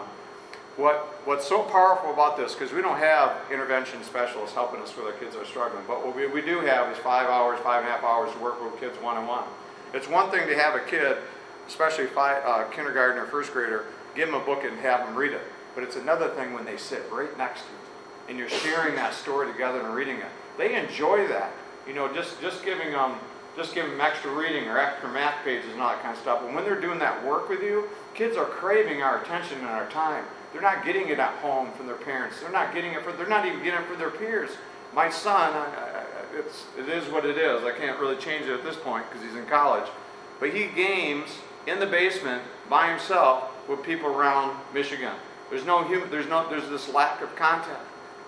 What What's so powerful about this, because we don't have intervention specialists helping us with our kids that are struggling, but what we, we do have is five hours, five and a half hours to work with kids one-on-one. It's one thing to have a kid, especially five, uh, kindergarten or first grader, give them a book and have them read it. But it's another thing when they sit right next to you and you're sharing that story together and reading it. They enjoy that. You know, just, just giving them just giving them extra reading or extra math pages and all that kind of stuff. And when they're doing that work with you, kids are craving our attention and our time. They're not getting it at home from their parents. They're not getting it for. They're not even getting it for their peers. My son, I, I, it's it is what it is. I can't really change it at this point because he's in college. But he games in the basement by himself with people around Michigan. There's no human. There's no. There's this lack of content.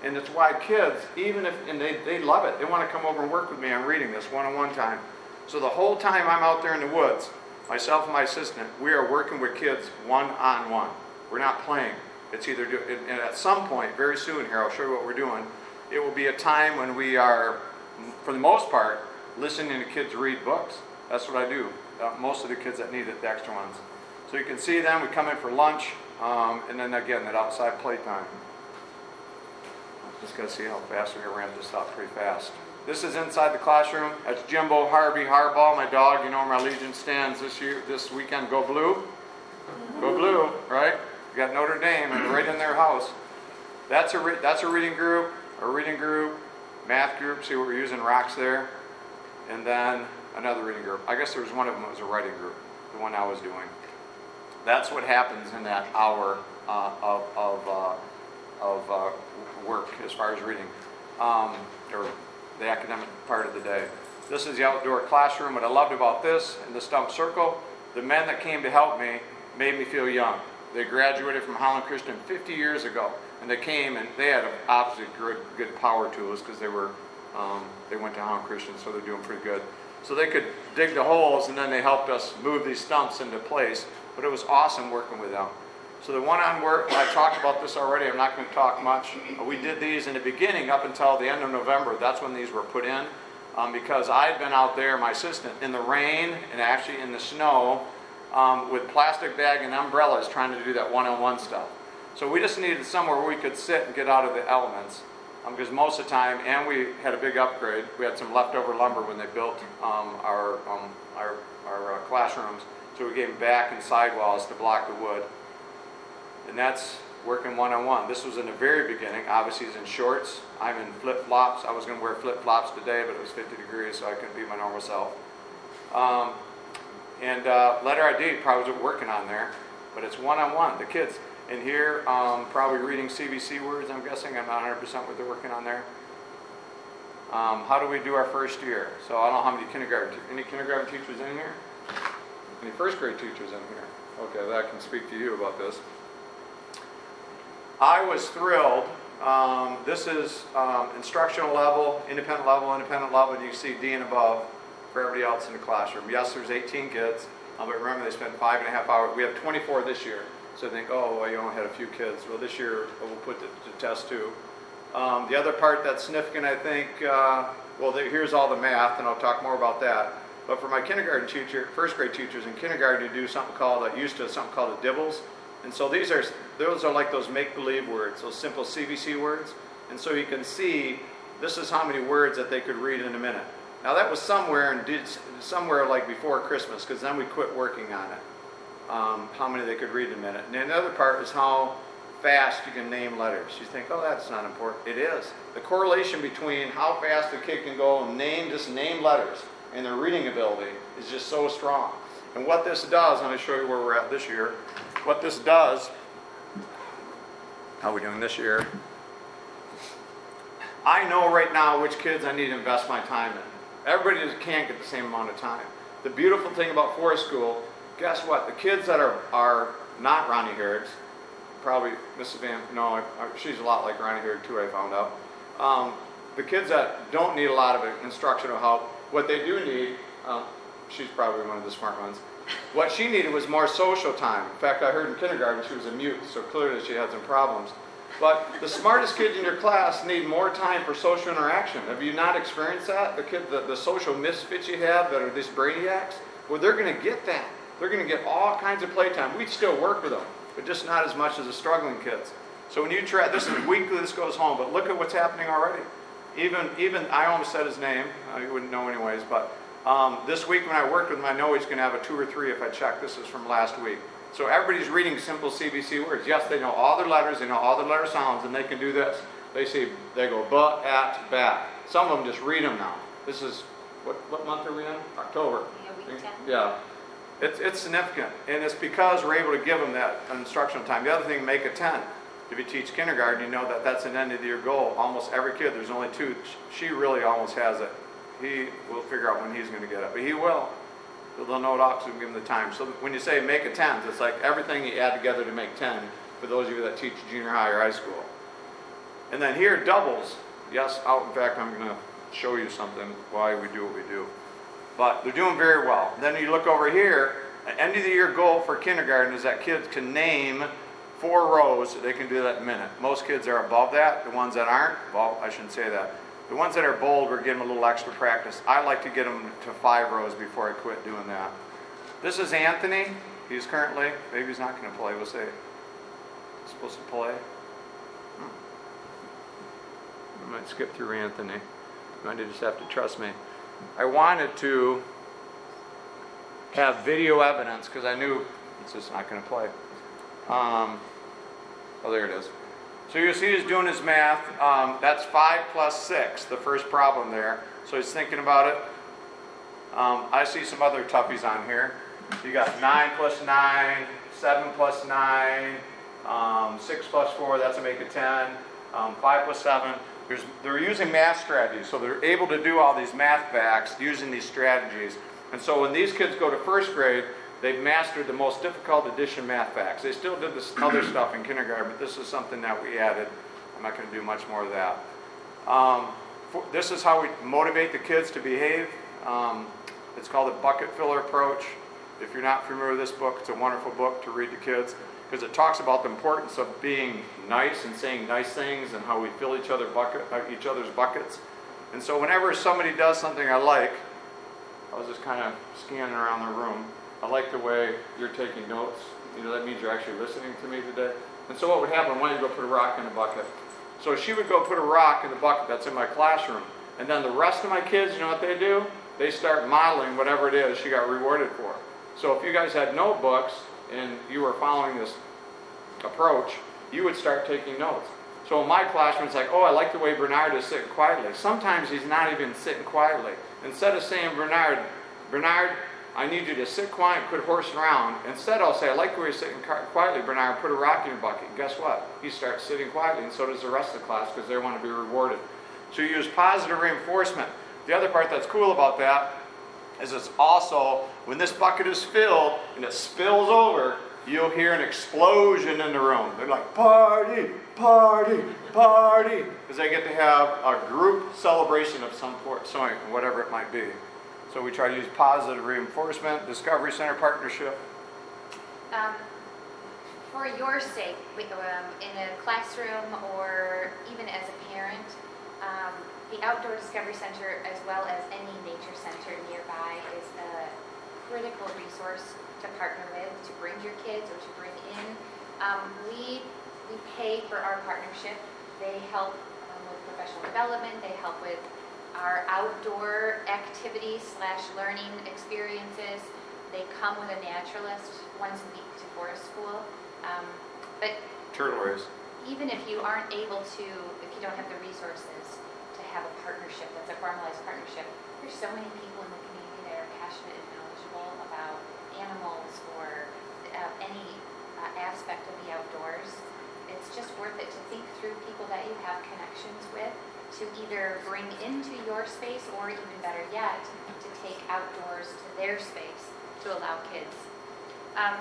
And it's why kids, even if, and they, they love it, they want to come over and work with me on reading this one on one time. So the whole time I'm out there in the woods, myself and my assistant, we are working with kids one on one. We're not playing. It's either, do, and at some point, very soon here, I'll show you what we're doing. It will be a time when we are, for the most part, listening to kids read books. That's what I do. Uh, most of the kids that need it, the extra ones. So you can see them. We come in for lunch, um, and then again, that outside playtime. Just got to see how fast we're going to ramp this up pretty fast. This is inside the classroom. That's Jimbo Harvey Harbaugh, my dog. You know where my Legion stands this year, this weekend. Go blue. Go blue, right? You got Notre Dame and right in their house. That's a re- that's a reading group, a reading group, math group. See what we're using rocks there, and then another reading group. I guess there was one of them that was a writing group, the one I was doing. That's what happens in that hour uh, of of uh, of uh, work as far as reading, um, or the academic part of the day. This is the outdoor classroom. What I loved about this in the stump circle, the men that came to help me made me feel young. They graduated from Holland Christian 50 years ago, and they came and they had obviously good, good power tools because they were um, they went to Holland Christian, so they're doing pretty good. So they could dig the holes, and then they helped us move these stumps into place. But it was awesome working with them. So the one-on work, I talked about this already, I'm not going to talk much. We did these in the beginning up until the end of November. That's when these were put in. Um, because I had been out there, my assistant, in the rain and actually in the snow um, with plastic bag and umbrellas trying to do that one-on-one stuff. So we just needed somewhere where we could sit and get out of the elements. Because um, most of the time, and we had a big upgrade. We had some leftover lumber when they built um, our, um, our, our uh, classrooms. So we gave them back and sidewalls to block the wood and that's working one-on-one. This was in the very beginning. Obviously, he's in shorts. I'm in flip-flops. I was going to wear flip-flops today, but it was 50 degrees, so I couldn't be my normal self. Um, and uh, letter ID probably wasn't working on there, but it's one-on-one. The kids in here um, probably reading CVC words. I'm guessing. I'm not 100% what they're working on there. Um, how do we do our first year? So I don't know how many kindergarten teachers any kindergarten teachers in here. Any first grade teachers in here? Okay, that can speak to you about this. I was thrilled. Um, this is um, instructional level, independent level, independent level, and you see D and above for everybody else in the classroom. Yes, there's 18 kids, um, but remember they spent five and a half hours. We have 24 this year, so think, oh, well, you only had a few kids. Well, this year we'll put the, the test too. Um, the other part that's significant, I think, uh, well, the, here's all the math, and I'll talk more about that. But for my kindergarten teacher, first grade teachers in kindergarten, you do something called, uh, used to something called a DIBELS. And so these are those are like those make-believe words, those simple CVC words. And so you can see this is how many words that they could read in a minute. Now that was somewhere and did somewhere like before Christmas, because then we quit working on it. Um, how many they could read in a minute. And the other part is how fast you can name letters. You think, oh, that's not important. It is. The correlation between how fast a kid can go and name just name letters and their reading ability is just so strong. And what this does, I'm going to show you where we're at this year. What this does How are we doing this year? I know right now which kids I need to invest my time in. Everybody just can't get the same amount of time. The beautiful thing about Forest School, guess what? The kids that are, are not Ronnie Harigs, probably Mrs. Van, no, she's a lot like Ronnie Harig too, I found out. Um, the kids that don't need a lot of instructional help, what they do need, um, she's probably one of the smart ones. What she needed was more social time. In fact, I heard in kindergarten she was a mute, so clearly she had some problems. But the smartest kids in your class need more time for social interaction. Have you not experienced that? The kid, the, the social misfits you have that are these brainiacs? Well, they're going to get that. They're going to get all kinds of playtime. We'd still work with them, but just not as much as the struggling kids. So when you try, this is weekly, this goes home, but look at what's happening already. Even, even I almost said his name. You wouldn't know anyways, but um, this week when I worked with him, I know he's going to have a two or three if I check. This is from last week. So everybody's reading simple CVC words. Yes, they know all their letters, they know all their letter sounds, and they can do this. They say, they go but, at, bat. Some of them just read them now. This is, what, what month are we in? October. Yeah, week 10. Yeah. It's, it's significant, and it's because we're able to give them that instructional time. The other thing, make a 10. If you teach kindergarten, you know that that's an end of the year goal. Almost every kid, there's only two. She really almost has it. He will figure out when he's going to get up. but he will. They'll know it off, so give him the time. So when you say make a 10, it's like everything you add together to make 10 for those of you that teach junior high or high school. And then here, doubles. Yes, out. In fact, I'm going to show you something why we do what we do. But they're doing very well. Then you look over here. An end of the year goal for kindergarten is that kids can name four rows. They can do that in a minute. Most kids are above that. The ones that aren't, well, I shouldn't say that. The ones that are bold, we're getting a little extra practice. I like to get them to five rows before I quit doing that. This is Anthony. He's currently, maybe he's not going to play. We'll. He's supposed to play. Hmm. I might skip through Anthony. You might just have to trust me. I wanted to have video evidence because I knew it's just not going to play. Um, oh, there it is. So you see he's doing his math. Um, that's 5 plus 6, the first problem there. So he's thinking about it. Um, I see some other toughies on here. You got 9 plus 9, 7 plus 9, um, 6 plus 4, that's a make it 10, um, 5 plus 7. There's, they're using math strategies, so they're able to do all these math facts using these strategies. And so when these kids go to first grade, they've mastered the most difficult addition math facts. They still did this other stuff in kindergarten, but this is something that we added. I'm not going to do much more of that. Um, for, this is how we motivate the kids to behave. Um, it's called the bucket filler approach. If you're not familiar with this book, it's a wonderful book to read to kids because it talks about the importance of being nice and saying nice things and how we fill each other bucket, uh, each other's buckets. And so whenever somebody does something I like, I was just kind of scanning around the room. I like the way you're taking notes. You know, that means you're actually listening to me today. And so what would happen, why don't you go put a rock in the bucket? So she would go put a rock in the bucket that's in my classroom. And then the rest of my kids, you know what they do? They start modeling whatever it is she got rewarded for. So if you guys had notebooks and you were following this approach, you would start taking notes. So in my classroom, it's like, oh, I like the way Bernard is sitting quietly. Sometimes he's not even sitting quietly. Instead of saying, Bernard, Bernard, I need you to sit quiet quit horsing around. Instead, I'll say, I like way you're sitting quietly, Bernard. Put a rock in your bucket. And guess what? He starts sitting quietly, and so does the rest of the class because they want to be rewarded. So you use positive reinforcement. The other part that's cool about that is it's also when this bucket is filled and it spills over, you'll hear an explosion in the room. They're like, party, party, party, because they get to have a group celebration of some sort, whatever it might be. So we try to use positive reinforcement, Discovery Center partnership. Um, for your sake, um, in a classroom or even as a parent, um, the Outdoor Discovery Center, as well as any nature center nearby, is a critical resource to partner with, to bring your kids or to bring in. Um, we, we pay for our partnership. They help um, with professional development, they help with our outdoor activities slash learning experiences. They come with a naturalist once a week to forest school. Um, but turtle race. Even if you aren't able to, if you don't have the resources to have a partnership that's a formalized partnership, there's so many people in the community that are passionate and knowledgeable about animals or uh, any uh, aspect of the outdoors. It's just worth it to think through people that you have connections with to either bring into your space or even better yet, to take outdoors to their space to allow kids. Um,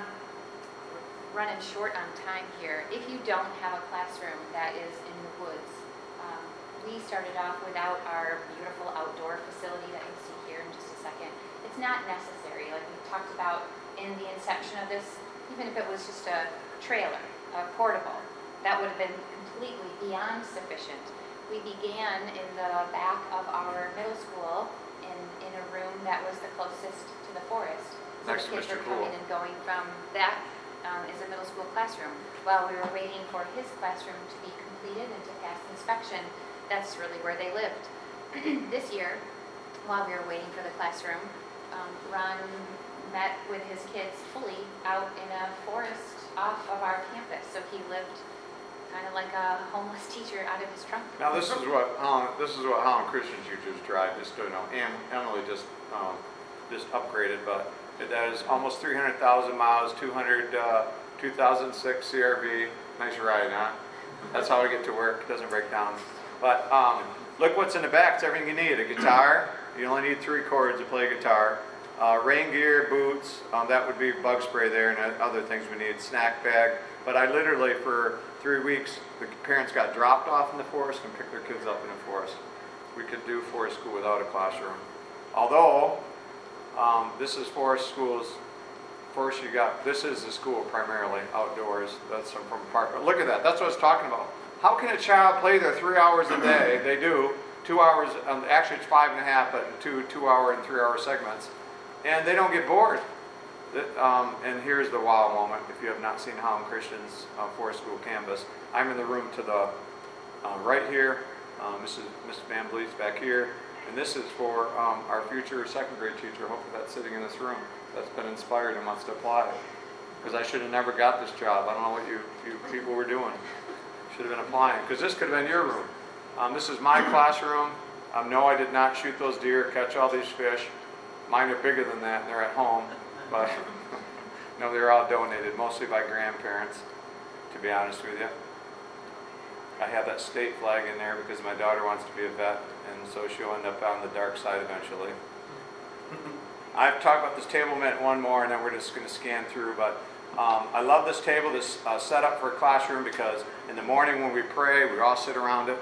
running short on time here. If you don't have a classroom that is in the woods, um, we started off without our beautiful outdoor facility that you'll see here in just a second. It's not necessary, like we talked about in the inception of this, even if it was just a trailer, a portable, that would have been completely beyond sufficient. We began in the back of our middle school in, in a room that was the closest to the forest. So Next the kids Mr. were coming Cool. and going from that um, is a middle school classroom. While we were waiting for his classroom to be completed and to pass inspection, that's really where they lived. this year, while we were waiting for the classroom, um, Ron met with his kids fully out in a forest off of our campus. So he lived kind of like a homeless teacher out of his trunk. Now, this is what, Holland- this is what Holland Christian Teachers drive, just so you know, and Emily just, um, just upgraded, but that is almost 300,000 miles, 200, uh, 2006 CRV, nice ride, huh? That's how I get to work, It doesn't break down. But, um, look what's in the back, it's everything you need, a guitar, you only need three chords to play guitar, uh, rain gear, boots, um, that would be bug spray there, and other things we need, snack bag. But I literally, for three weeks, the parents got dropped off in the forest and picked their kids up in the forest. We could do forest school without a classroom. Although, um, this is forest schools, first you got, this is the school primarily, outdoors, that's from from park. But look at that, that's what I was talking about. How can a child play there three hours a day? They do, two hours, um, actually it's five and a half, but two, two hour and three hour segments. And they don't get bored. That, um, and here's the wow moment. If you have not seen Holland Christian's uh, Forest School campus, I'm in the room to the uh, right here. Uh, Mrs. Mrs. Van Vliet's back here, and this is for um, our future second grade teacher. Hopefully, that's sitting in this room. That's been inspired and wants to apply. Because I should have never got this job. I don't know what you, you people were doing. Should have been applying. Because this could have been your room. Um, this is my classroom. Um, no, I did not shoot those deer, catch all these fish. Mine are bigger than that, and they're at home. But no, they're all donated, mostly by grandparents, to be honest with you. I have that state flag in there because my daughter wants to be a vet, and so she'll end up on the dark side eventually. I've talked about this table minute, one more, and then we're just going to scan through. But um, I love this table, this uh, setup for a classroom, because in the morning when we pray, we all sit around it.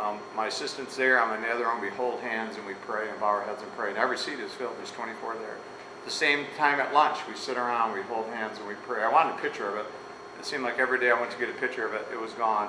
Um, my assistant's there, I'm in the other room, we hold hands and we pray and bow our heads and pray. And every seat is filled, there's 24 there. The same time at lunch, we sit around, we hold hands and we pray. I wanted a picture of it. It seemed like every day I went to get a picture of it, it was gone.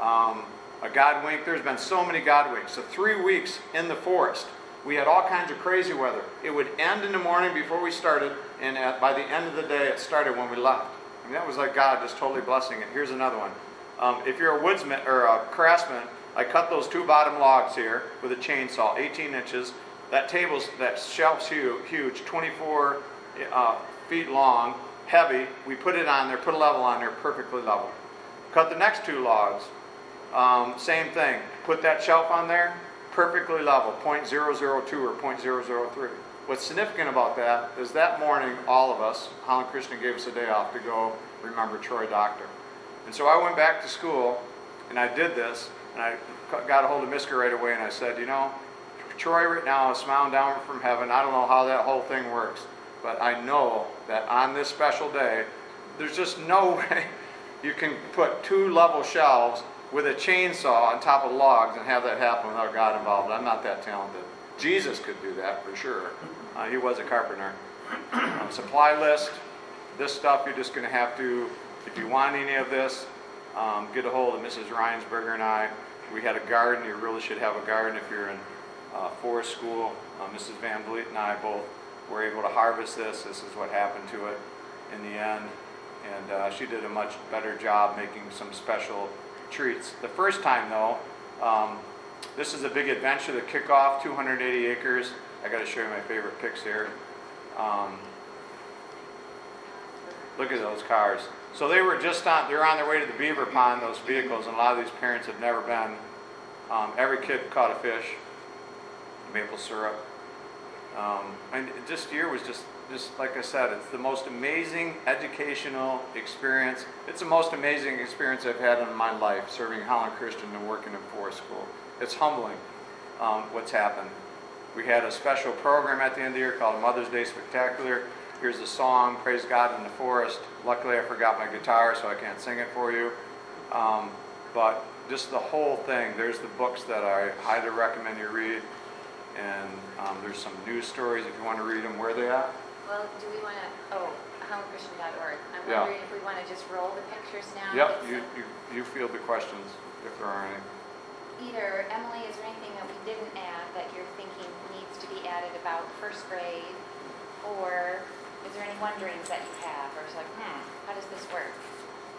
Um, a God wink, there's been so many God winks. So, three weeks in the forest, we had all kinds of crazy weather. It would end in the morning before we started, and at, by the end of the day, it started when we left. I mean, that was like God just totally blessing it. Here's another one. Um, if you're a woodsman or a craftsman, I cut those two bottom logs here with a chainsaw, 18 inches. That table's, that shelf's huge, huge 24 uh, feet long, heavy. We put it on there, put a level on there, perfectly level. Cut the next two logs, um, same thing. Put that shelf on there, perfectly level, 0.002 or 0.003. What's significant about that is that morning, all of us, Holland Christian gave us a day off to go remember Troy Doctor. And so I went back to school and I did this, and I got a hold of Miska right away and I said, you know, Troy right now is smiling down from heaven. I don't know how that whole thing works, but I know that on this special day, there's just no way you can put two level shelves with a chainsaw on top of logs and have that happen without God involved. I'm not that talented. Jesus could do that for sure. Uh, he was a carpenter. Um, supply list. This stuff you're just going to have to, if you want any of this, um, get a hold of Mrs. Rynsburger and I. We had a garden. You really should have a garden if you're in uh, forest school. Uh, Mrs. Van Vliet and I both were able to harvest this. This is what happened to it in the end. And uh, she did a much better job making some special treats. The first time, though, um, this is a big adventure. The kickoff, 280 acres. I got to show you my favorite pics here. Um, look at those cars. So they were just on. They're on their way to the beaver pond. Those vehicles, and a lot of these parents have never been. Um, every kid caught a fish, maple syrup, Um, and this year was just, just like I said, it's the most amazing educational experience. It's the most amazing experience I've had in my life, serving Holland Christian and working in Forest School. It's humbling um, what's happened. We had a special program at the end of the year called Mother's Day Spectacular. Here's a song, Praise God in the Forest. Luckily, I forgot my guitar, so I can't sing it for you. Um, but just the whole thing, there's the books that I highly recommend you read. And um, there's some news stories if you want to read them. Where are they at? Well, do we want to, oh, HollandChristian.org. I'm Yeah. wondering if we want to just roll the pictures now? Yep, you, some- you, you field the questions if there are any. Either, Emily, is there anything that we didn't add that you're thinking needs to be added about first grade? Or is there any wonderings that you have, or it's like, hmm, how does this work?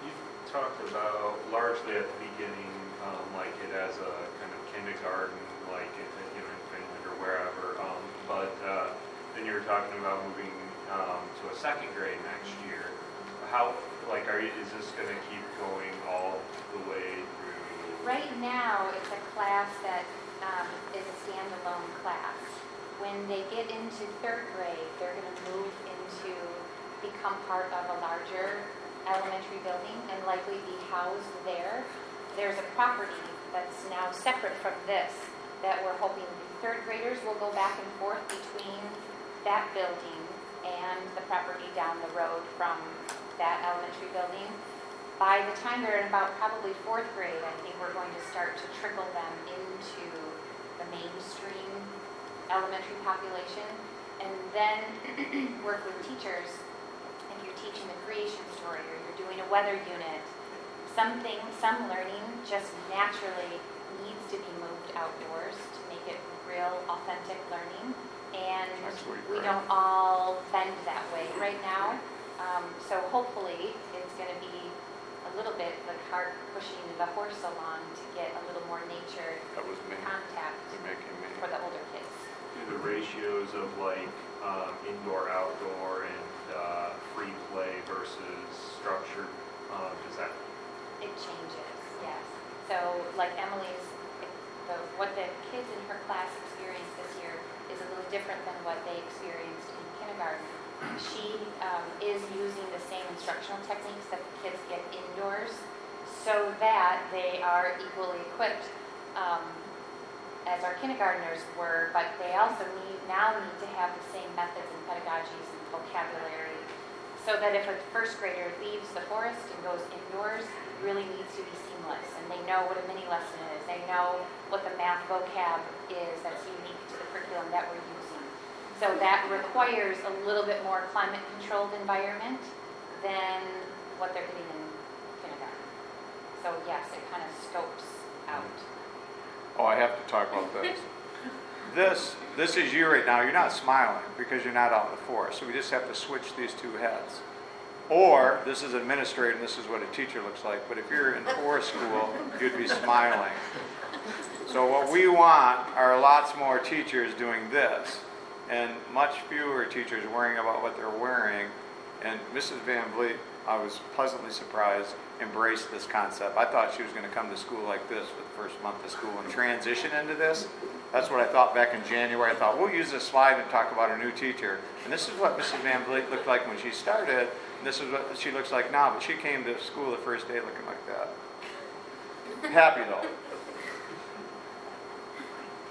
You talked about largely at the beginning, um, like it as a kind of kindergarten, like in, you know, in Finland or wherever. Um, but uh, then you were talking about moving um, to a second grade next year. How, like, are you, is this going to keep going all the way through? Right now, it's a class that um, is a standalone class. When they get into third grade, they're going to move into, become part of a larger elementary building and likely be housed there. There's a property that's now separate from this that we're hoping third graders will go back and forth between that building and the property down the road from that elementary building. By the time they're in about probably fourth grade, I think we're going to start to trickle them into the mainstream elementary population. And then work with teachers, if you're teaching the creation story or you're doing a weather unit, something, some learning just naturally needs to be moved outdoors real, authentic learning. And we don't all bend that way right now. Um, so hopefully, it's going to be a little bit the cart pushing the horse along to get a little more nature That was me. contact me. for the older kids. Do the ratios of like um, indoor, outdoor, and uh, free play versus structured, uh, does that It changes, yes. So like Emily's, the, what the kids in her class experienced this year is a little different than what they experienced in kindergarten. She um, is using the same instructional techniques that the kids get indoors so that they are equally equipped um, as our kindergartners were, but they also need, now need to have the same methods and pedagogies and vocabulary so that if a first grader leaves the forest and goes indoors, really needs to be seamless. And they know what a mini lesson is. They know what the math vocab is that's unique to the curriculum that we're using. So that requires a little bit more climate-controlled environment than what they're getting in kindergarten. So yes, it kind of scopes out. Oh, I have to talk about this. This, this is you right now. You're not smiling because you're not out in the forest. So we just have to switch these two heads. Or this is administrator and this is what a teacher looks like. But if you're in forest school, you'd be smiling. So what we want are lots more teachers doing this and much fewer teachers worrying about what they're wearing. And Mrs. Van Vliet, I was pleasantly surprised, embraced this concept. I thought she was going to come to school like this for the first month of school and transition into this. That's what I thought back in January. I thought, we'll use this slide and talk about our new teacher. And this is what Mrs. Van Vliet looked like when she started, and this is what she looks like now. But she came to school the first day looking like that. Happy though.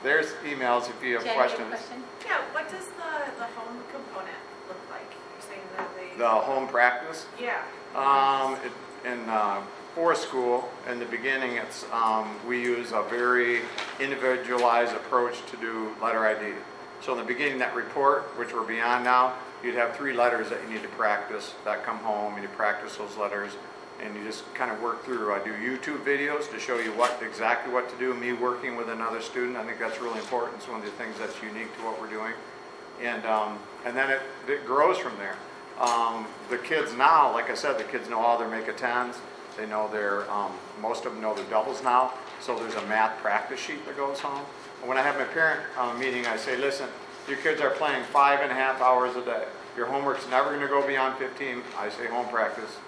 There's emails if you have Jen, you have a questions. question? Yeah, what does the, the home component look like? You're saying that they. The home practice. Yeah. Um, it- in uh, forest school, in the beginning, it's, um, we use a very individualized approach to do letter ID. So in the beginning, that report, which we're beyond now, you'd have three letters that you need to practice that come home, and you practice those letters, and you just kind of work through. I do YouTube videos to show you what, exactly what to do, me working with another student. I think that's really important. It's one of the things that's unique to what we're doing. And, um, and then it, it grows from there. Um, the kids now, like I said, the kids know all their make a tens. They know their, um, most of them know their doubles now. So there's a math practice sheet that goes home. And when I have my parent uh, meeting, I say, listen, your kids are playing five and a half hours a day. Your homework's never going to go beyond 15. I say home practice.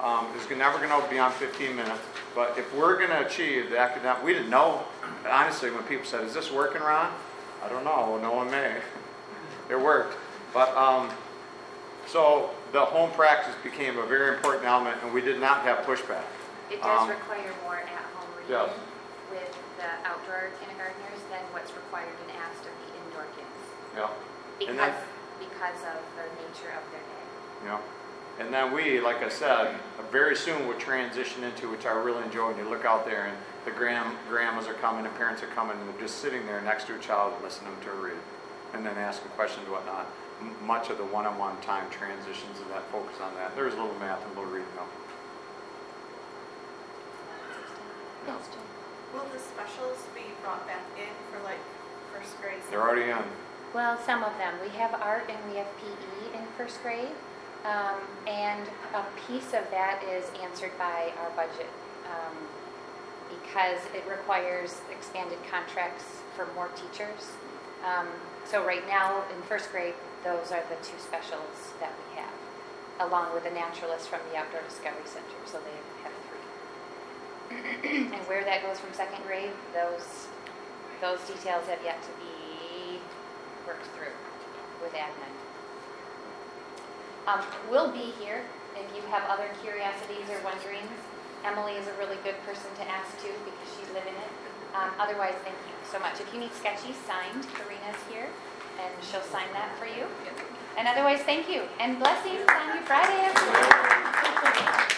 Um, it's never going to go beyond 15 minutes. But if we're going to achieve the academic, we didn't know, honestly, when people said, is this working, Ron? I don't know. No one may. it worked. But, um, so the home practice became a very important element and we did not have pushback. It does Um, require more at-home reading Yes. reading with the outdoor kindergartners than what's required and asked of the indoor kids. Yeah. And Because, then- because of the nature of their day. Yeah. And then we, like I said, very soon would transition into, which I really enjoy, when you look out there and the grand, grandmas are coming, the parents are coming, and they're just sitting there next to a child and listening to her read. And then asking questions and whatnot. M- Much of the one-on-one time transitions and that focus on that. There's a little math and a little reading though. Yes, Will the specials be brought back in for like first grade? They're already in. Well, some of them. We have art and we have PE in first grade. Um, and a piece of that is answered by our budget um, because it requires expanded contracts for more teachers. Um, so right now in first grade, those are the two specials that we have, along with a naturalist from the Outdoor Discovery Center. So they have three. and where that goes from second grade, those those details have yet to be worked through with admin. Um, we'll be here if you have other curiosities or wonderings. Emily is a really good person to ask too because she's living it. Um, otherwise, thank you so much. If you need sketchies signed, Karina's here and she'll sign that for you. And otherwise, thank you and blessings on your Friday.